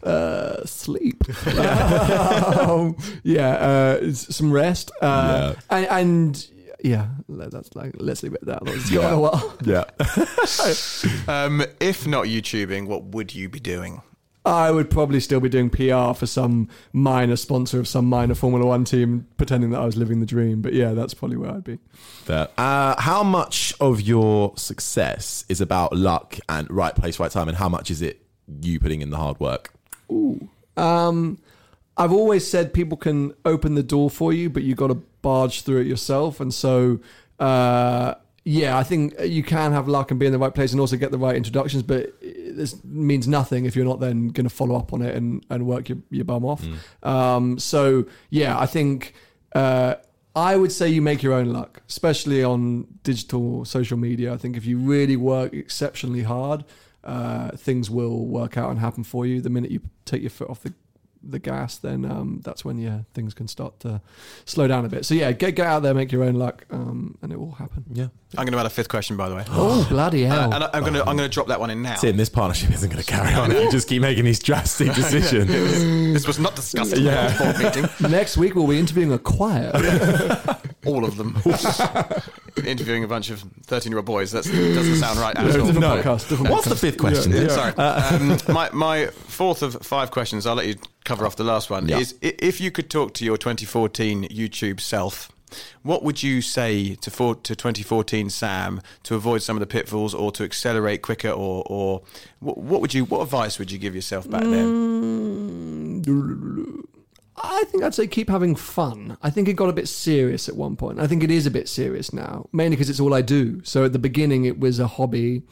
uh, sleep. um, yeah, uh, some rest. Uh, and, and yeah, let- that's like let's leave it at that. It's Yeah. going well. Yeah. Um, if not YouTubing, what would you be doing? I would probably still be doing PR for some minor sponsor of some minor Formula One team, pretending that I was living the dream. But yeah, that's probably where I'd be. Fair. Uh, how much of your success is about luck and right place, right time, and how much is it you putting in the hard work? Ooh. Um, I've always said people can open the door for you, but you got to barge through it yourself. And so, uh, yeah, I think you can have luck and be in the right place and also get the right introductions, but this means nothing if you're not then going to follow up on it and, and work your, your bum off. Um, so, yeah, I think. Uh, I would say you make your own luck, especially on digital social media. I think if you really work exceptionally hard, uh, things will work out and happen for you. The minute you take your foot off the the gas, then um, that's when yeah things can start to slow down a bit. So yeah, get get out there, make your own luck, um, and it will happen. Yeah. I'm going to add a fifth question, by the way. Oh bloody Uh, hell! and I- I'm going to I'm going to drop that one in now. Tim, this partnership isn't going to carry on you just keep making these drastic decisions. This was not discussed in the last board meeting. Next week we'll be interviewing a choir. All of them. Interviewing a bunch of 13 year old boys. That doesn't sound right at all. different podcast. Different What's the fifth question? Yeah, Tim? yeah. Sorry. Um, my, my fourth of five questions, I'll let you cover off the last one, Yeah. is if you could talk to your 2014 YouTube self, what would you say to, for, to 2014 Sam to avoid some of the pitfalls or to accelerate quicker or, or what, what would you what advice would you give yourself back then? I think I'd say keep having fun. I think it got a bit serious at one point. I think it is a bit serious now, mainly because it's all I do. So at the beginning, it was a hobby,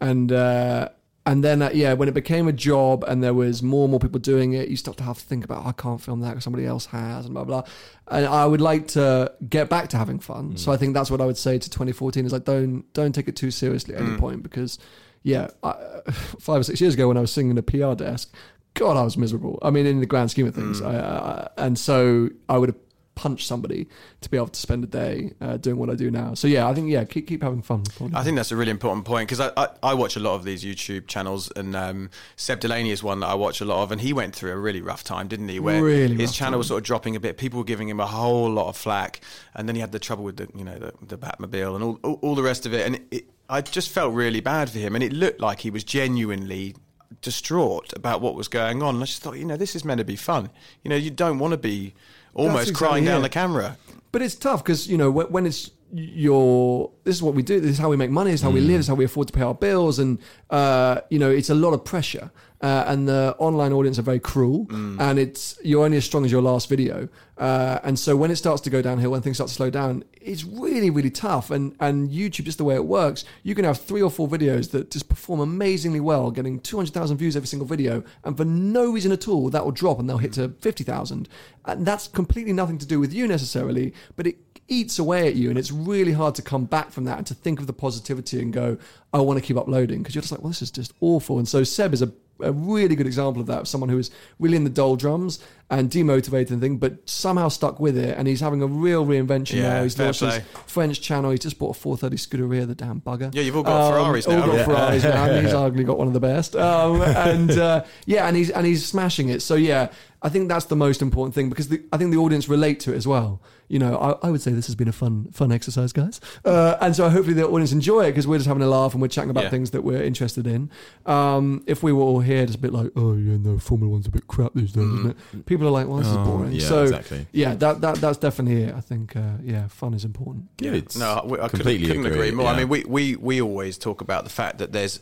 and uh, and then uh, yeah, when it became a job and there was more and more people doing it, you start to have to think about oh, I can't film that because somebody else has, and blah blah. And I would like to get back to having fun. Mm. So I think that's what I would say to 2014 is like don't don't take it too seriously at any mm. point because yeah, I, five or six years ago when I was singing in a PR desk, God, I was miserable. I mean, in the grand scheme of things, mm. I, I, and so I would have punched somebody to be able to spend a day uh, doing what I do now. So yeah, I think yeah, keep keep having fun. I think that's a really important point because I, I, I watch a lot of these YouTube channels and um, Seb Delanney is one that I watch a lot of and he went through a really rough time, didn't he? Where Really his channel time. was sort of dropping a bit. People were giving him a whole lot of flack, and then he had the trouble with the you know the, the Batmobile and all, all all the rest of it. And it, I just felt really bad for him, and it looked like he was genuinely distraught about what was going on. And I just thought, you know, this is meant to be fun. You know, you don't want to be almost exactly crying down the camera. But it's tough because you know when, when it's your this is what we do. This is how we make money. This is how we live. This is how we afford to pay our bills. And uh, you know it's a lot of pressure. Uh, and the online audience are very cruel. And it's you're only as strong as your last video. Uh, and so when it starts to go downhill, when things start to slow down, it's really really tough. And and YouTube just the way it works, you can have three or four videos that just perform amazingly well, getting two hundred thousand views every single video, and for no reason at all that will drop and they'll hit to fifty thousand. And that's completely nothing to do with you necessarily, but it eats away at you, and it's really hard to come back from that and to think of the positivity and go, I want to keep uploading because you're just like, well, this is just awful. And so Seb is a a really good example of that, of someone who is really in the doldrums and demotivated and thing, but somehow stuck with it. And he's having a real reinvention Yeah, now. He's launched his. French channel. He just bought a 430 Scuderia, the damn bugger. Yeah, you've all got Ferraris now. all got haven't? Ferraris now. and he's arguably got one of the best. Um, and uh, yeah, and he's and he's smashing it. So yeah, I think that's the most important thing because the, I think the audience relate to it as well. You know, I, I would say this has been a fun fun exercise, guys. Uh, and so hopefully the audience enjoy it because we're just having a laugh and we're chatting about Yeah. things that we're interested in. Um, if we were all here, just a bit like, oh yeah, no, Formula One's a bit crap these days, isn't it? People are like, well, this is Oh, boring. yeah, so exactly. yeah, that, that that's definitely it. I think uh, yeah, fun is important. Good. No, we- I completely couldn't, couldn't agree, more. yeah. I mean, we, we, we always talk about the fact that there's,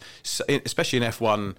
especially in F1,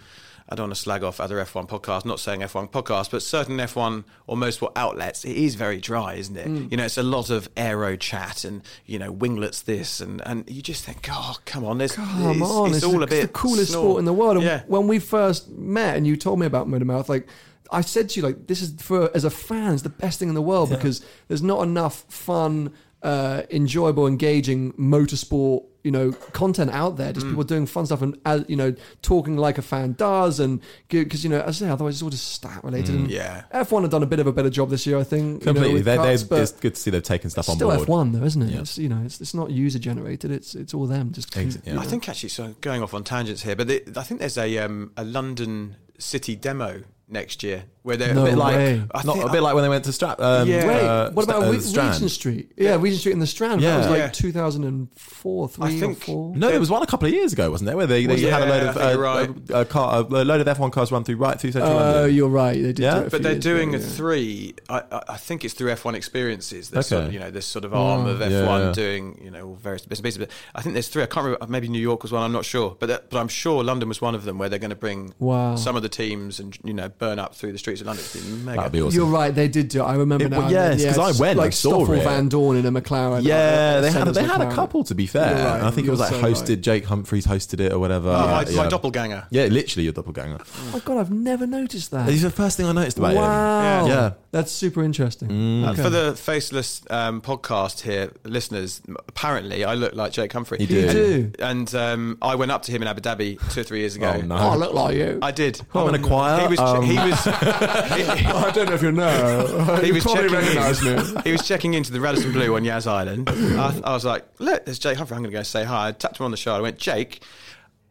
I don't want to slag off other F1 podcasts, not saying F1 podcasts, but certain F1 or motorsport outlets, it is very dry, isn't it? Mm. You know, it's a lot of aero chat and, you know, winglets this, and, and you just think, oh, come on, this, Come it's, on, it's, it's, all the, a bit it's the coolest snore. sport in the world. And Yeah. when we first met and you told me about Motormouth, like I said to you, like this is for as a fan, it's the best thing in the world because there's not enough fun, uh, enjoyable, engaging motorsport. You know, content out there, just Mm. people doing fun stuff and uh, you know talking like a fan does, and good because you know, as I say, otherwise it's all just stat related. Mm, yeah. F1 have done a bit of a better job this year, I think. you know, Completely. with they, cuts, they, but it's good to see they've taken stuff it's on still board. F1 though, isn't it? Yeah. It's you know, it's, it's not user generated. It's it's all them. Just Ex- yeah. I think actually, so going off on tangents here, but the, I think there's a um, a London City demo next year where they're No a bit like way. I not a bit like when they went to Strap. Um, Yeah. Wait, uh, what about uh, Re- Strand? Regent Street? Yeah, Regent Street in the Strand. That Yeah. was like Yeah. 2004, three I think- or four. No, there was one a couple of years ago, wasn't there? Where they, they Was had a there? load of uh, right. a, a car, a load of F1 cars run through right through central Oh, London. you're right. They did. Yeah? do But they're doing ago, a yeah. three. I, I, I think it's through F1 Experiences. There's sort of, you know, this sort of arm of F1 Yeah, yeah. doing, you know, various bits and pieces. But I think there's three. I can't remember. Maybe New York was one. I'm not sure. But that, but I'm sure London was one of them where they're going to bring Wow. some of the teams and you know burn up through the streets of London. It'd be mega. That'd be awesome. You're right. They did do. it. I remember It- now. well, yes, 'cause I it's went, I Like saw Stoffel it. Vandoorne in a McLaren. Yeah, they had a, Senna's they had a couple to be fair. Right, I think it was like so hosted. right. Jake Humphreys hosted it or whatever. Oh, my, yeah. my doppelganger. Yeah, literally your doppelganger. Oh God, I've never noticed that. This is the first thing I noticed about him. wow. Yeah. Mm. That's super interesting. Uh, Okay. For the faceless um, podcast here, listeners, apparently I look like Jake Humphrey. You do. You do. And um, I went up to him in Abu Dhabi two or three years ago. Oh, no. Oh, I look like you. I did. I'm in a choir. He was. um, he was. I don't know if you know. he you was probably checking in. me. he was checking into the Radisson Blu on Yas Island. I, I was like, "Look, there's Jake Humphrey. I'm going to go say hi." I tapped him on the shoulder. I went, "Jake,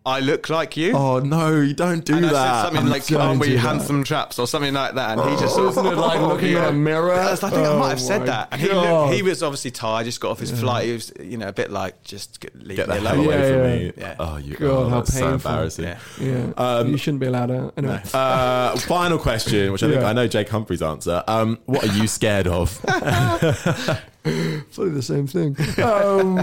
I look like you." Oh no, you don't do and I that. said something like, don't "Aren't we do that. handsome chaps?" or something like that. And he just sort of it like looking in a mirror? Yes, I think I might have Oh said that. And he, looked, he was obviously tired, just got off his flight. He was, you know, a bit like, just get, leave Get me the alone. hell away Yeah, from yeah. me. Yeah. Oh, you, God, oh, how that's so embarrassing. Yeah. Yeah, Um, you shouldn't be allowed out. Anyway, Uh, final question, which I think Yeah. I know Jake Humphrey's answer. Um, what are you scared of? Probably the same thing. Um,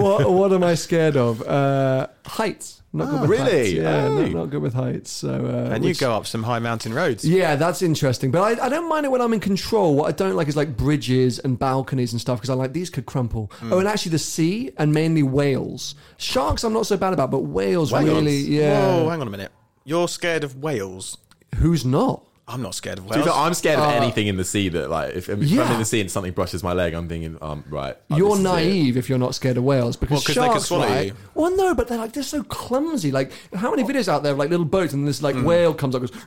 what, what am I scared of? Uh, heights. Not good with really? heights. Yeah, Oh. not, not good with heights. So, uh, And you go up some high mountain roads. Yeah, that's interesting. But I, I don't mind it when I'm in control. What I don't like is like bridges and balconies and stuff because I like these could crumple. Hmm. Oh, and actually the sea and mainly whales. Sharks I'm not so bad about, but whales, Whales? really. Yeah. Whoa, hang on a minute. You're scared of whales. Who's not? I'm not scared of whales. fair, I'm scared of Uh, anything in the sea that, like, if, if I'm Yeah. in the sea and something brushes my leg, I'm thinking, um, right. oh, You're this is it. naive if you're not scared of whales because Well, 'cause they could sharks, swallow right? you. Well, no, but they're like they're so clumsy. Like, how many videos out there of like little boats and this like whale comes up and goes.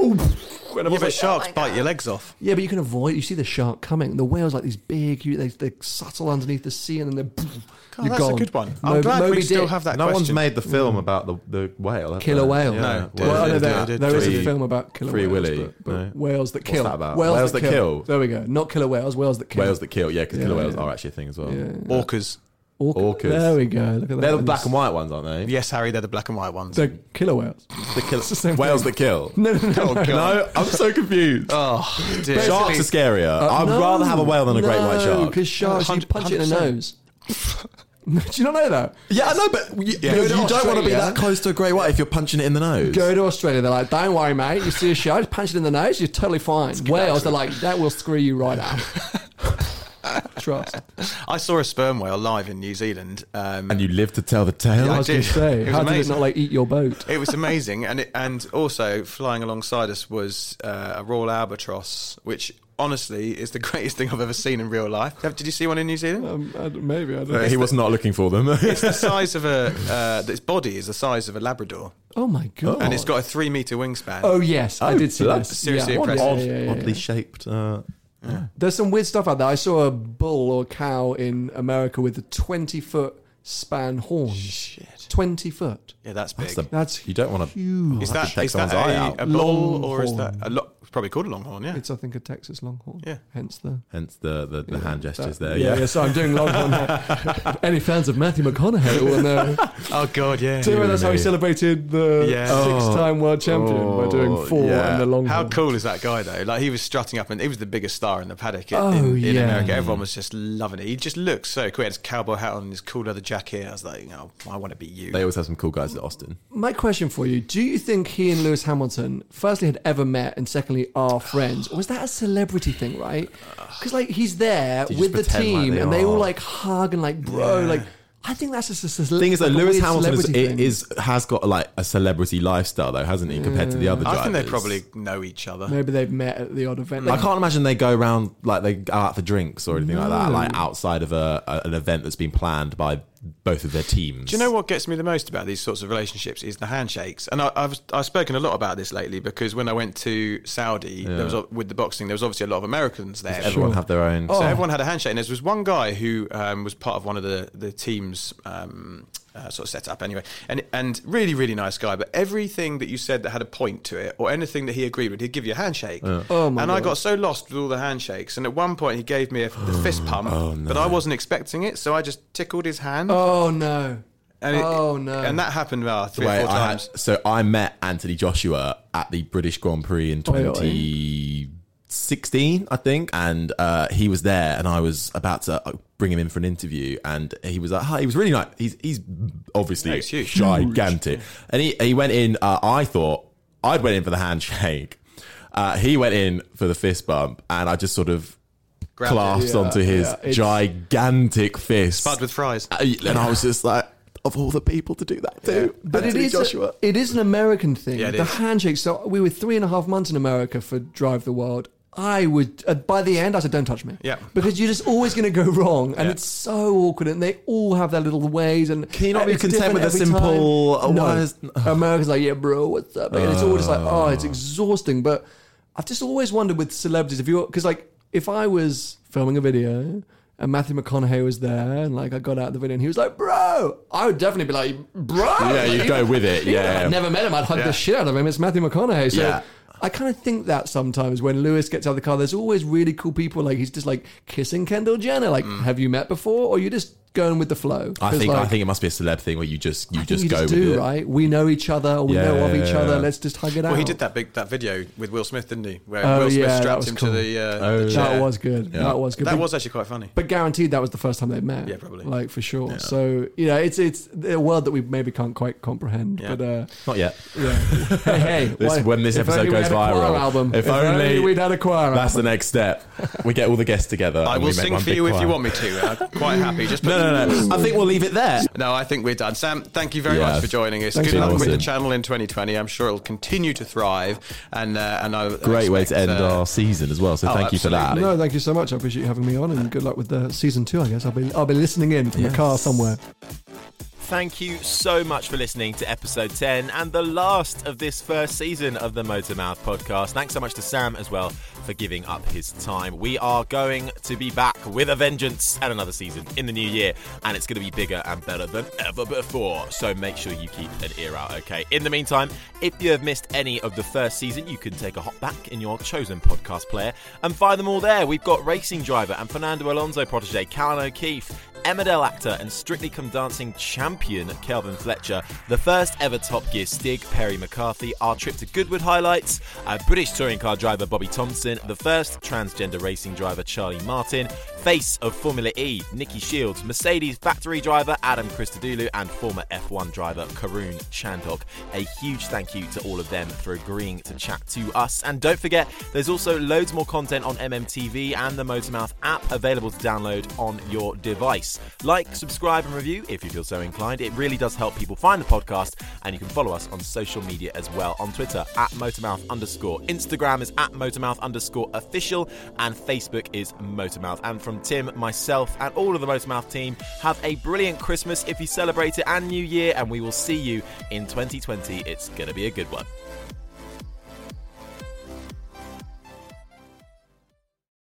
And yeah, everyone's but like, sharks "Oh bite your legs off. Yeah, but you can avoid. You see the shark coming. The whales like these big. You, they they subtle underneath the sea, and then they're. Oh, God, you're that's a gone. good one. I'm Mo- glad Moby we still Dick. have that No one's made the film hmm. about the, the whale. have Killer they? whale. Yeah. No. Well, Well, I know did- there, did there is a film about killer whales. Free whales, Willy. but, but No. whales that What's kill. that about? Whales, Whales that, that kill. kill. There we go. Not killer whales. Whales that kill. Whales that kill. Yeah, because Yeah, killer whales yeah. are actually a thing as well. Yeah. Orcas. Orca- Orcas. There we go. Look at that. They're the black and white ones, aren't they? Yes, Harry, they're the black and white ones. They're killer whales. The kill- the same whales thing. that kill. No, no, no. Oh, no. No, I'm so confused. oh, dear. Sharks are scarier. Uh, I'd No. rather have a whale than a great white No, shark. because sharks, you 100 punch it in the 100%. nose. Do you not know that? Yeah, I know, but you, Go you to don't want to be Australia. that close to a great white if you're punching it in the nose. Go to Australia, they're like, don't worry, mate. You see a shark, just punch it in the nose, you're totally fine. Whales, they're like, that will screw you right out. Trust. I saw a sperm whale live in New Zealand. Um, and you live to tell the tale. Yeah, I I was going did. to say, It was how did it amazing. not like eat your boat? it was amazing, and it, and also flying alongside us was uh, a royal albatross, which honestly is the greatest thing I've ever seen in real life. Did you see one in New Zealand? Um, I don't- maybe I don't. Uh, he was not looking for them. It's the size of a. Uh, its body is the size of a Labrador, oh my god! and it's got a three meter wingspan. Oh yes, I Oh, did see so this. seriously yeah. impressive. Odd, Yeah, yeah, yeah, oddly yeah. shaped. Uh, There's some weird stuff out there. I saw a bull or cow in America with a 20 foot span horn. Shit. 20 foot. Yeah, that's big. that's the, That's you don't want to. huge. is I'll that, take is that someone's eye a, out. a bull or is that a lo- it's probably called a longhorn? Yeah. It's I think a Texas Longhorn. Yeah. Hence the Hence the the, the hand gestures that- there. Yeah, Yeah. yeah. So I'm doing Longhorn. Any fans of Matthew McConaughey will know. oh god, yeah. Do you remember that's how he celebrated the Yeah. six-time world champion by oh, doing four yeah. and the Longhorn? How cool is that guy though? Like he was strutting up, and he was the biggest star in the paddock in, Oh, in, in. America. Everyone was just loving it. He just looks so cool. He had his cowboy hat on, his cool leather jacket. I was like, you know, I want to be you. They always have some cool guys at Austin. My question for you: Do you think he and Lewis Hamilton, firstly, had ever met, and secondly, are friends, or was that a celebrity thing? Right? Because like he's there Do you with the just pretend like team, they and they all are? like hug and like bro, like I think that's just a ce- thing is, that like a Lewis weird Hamilton is, celebrity thing. is has got like a celebrity lifestyle, though, hasn't he, compared to the other I drivers? think they probably know each other. Maybe they've met at the odd event. I can't imagine they go around like they go out for drinks or anything like that, like outside of a, a, an event that's been planned by both of their teams. Do you know what gets me the most about these sorts of relationships is the handshakes, and I, I've I've spoken a lot about this lately because when I went to Saudi, there was with the boxing, there was obviously a lot of Americans there. Everyone have their own. So everyone had a handshake, and there was one guy who um, was part of one of the the team's um, uh, sort of set up anyway. And and really, really nice guy. But everything that you said that had a point to it, or anything that he agreed with, he'd give you a handshake. Yeah. Oh my! And God. I got so lost with all the handshakes. And at one point, he gave me a, the oh fist pump, oh, no. but I wasn't expecting it, so I just tickled his hand. Oh no! And it, oh no! And that happened about three Wait, or four I times. Had, so I met Anthony Joshua at the British Grand Prix in 20- 16, I think, and uh, he was there, and I was about to uh, bring him in for an interview, and he was like, "Hi," he was really nice. He's he's obviously no, he's gigantic, and he he went in. Uh, I thought I'd went in for the handshake. Uh, he went in for the fist bump, and I just sort of clasped yeah, onto his yeah, gigantic fist, spud with fries, uh, and I was just like of all the people to do that too. Yeah. But it is Joshua. A, it is an American thing. Yeah, the is. handshake. So we were three and a half months in America for Drive the World, I would uh, by the end I said don't touch me. Yeah. Because you're just always going to go wrong, and Yeah. it's so awkward, and they all have their little ways. And Can you not be content with a simple, uh, No, is- America's like yeah, bro, what's up? And it's all just like oh, it's exhausting. But I've just always wondered with celebrities if you're, because like if I was filming a video. And Matthew McConaughey was there, and like I got out of the video, and he was like, "Bro," I would definitely be like, "Bro." Yeah, you go with it. Yeah. I've never met him. I'd hug the shit out of him. It's Matthew McConaughey. So Yeah. I kind of think that sometimes when Lewis gets out of the car, there's always really cool people. Like he's just like kissing Kendall Jenner. Like, mm. have you met before, or you just going with the flow? I 'Cause, think like, I think it must be a celeb thing where you just you I think just you go just with do it. right. We know each other, or we Yeah, know of each yeah, other. yeah. Let's just hug it out. Well, he did that big that video with Will Smith, didn't he? Where Oh, Will Smith yeah, that strapped was him cool. to the, uh, Oh, the chair. That was good. Yeah. That was good. That But- was actually quite funny. But guaranteed, that was the first time they met. Yeah, probably. Like for sure. So yeah, it's it's a world that we maybe can't quite comprehend. Yeah. But uh, Not yet. yeah, hey, hey, This, why- when this episode goes had a choir viral, album. if, only, we'd had a choir. that's the next step. We get all the guests together. I will sing for you if you want me to. I'm quite happy. Just put- No, no, no. I think we'll leave it there. No, I think we're done. Sam, thank you very Yeah. much for joining us. Thanks Good for luck with the channel in 2020. I'm sure it'll continue to thrive. And uh, and I Great way to end uh, our season as well. So oh, thank you for that. No, thank you so much. I appreciate you having me on, and good luck with the season two. I guess I'll be I'll be listening in from the car somewhere. Thank you so much for listening to episode 10 and the last of this first season of the Motor Mouth podcast. Thanks so much to Sam as well for giving up his time. We are going to be back with a vengeance and another season in the new year, and it's going to be bigger and better than ever before. So make sure you keep an ear out, okay? In the meantime, if you have missed any of the first season, you can take a hop back in your chosen podcast player and find them all there. We've got Racing Driver and Fernando Alonso protege Callan O'Keeffe. Emmerdale actor and Strictly Come Dancing champion Kelvin Fletcher, the first ever Top Gear Stig Perry McCarthy, our trip to Goodwood highlights, uh, British touring car driver Bobby Thompson, the first transgender racing driver Charlie Martin, face of Formula E, Nikki Shields, Mercedes factory driver Adam Christodoulou, and former F1 driver Karun Chandhok. A huge thank you to all of them for agreeing to chat to us. And don't forget, there's also loads more content on MMTV and the Motormouth app available to download on your device. Like, subscribe, and review if you feel so inclined. It really does help people find the podcast, and you can follow us on social media as well on Twitter at Motormouth underscore, Instagram is at Motormouth underscore official, and Facebook is Motormouth. And from Tim, myself, and all of the Motormouth team, have a brilliant Christmas if you celebrate it and New Year, and we will see you in 2020. It's going to be a good one.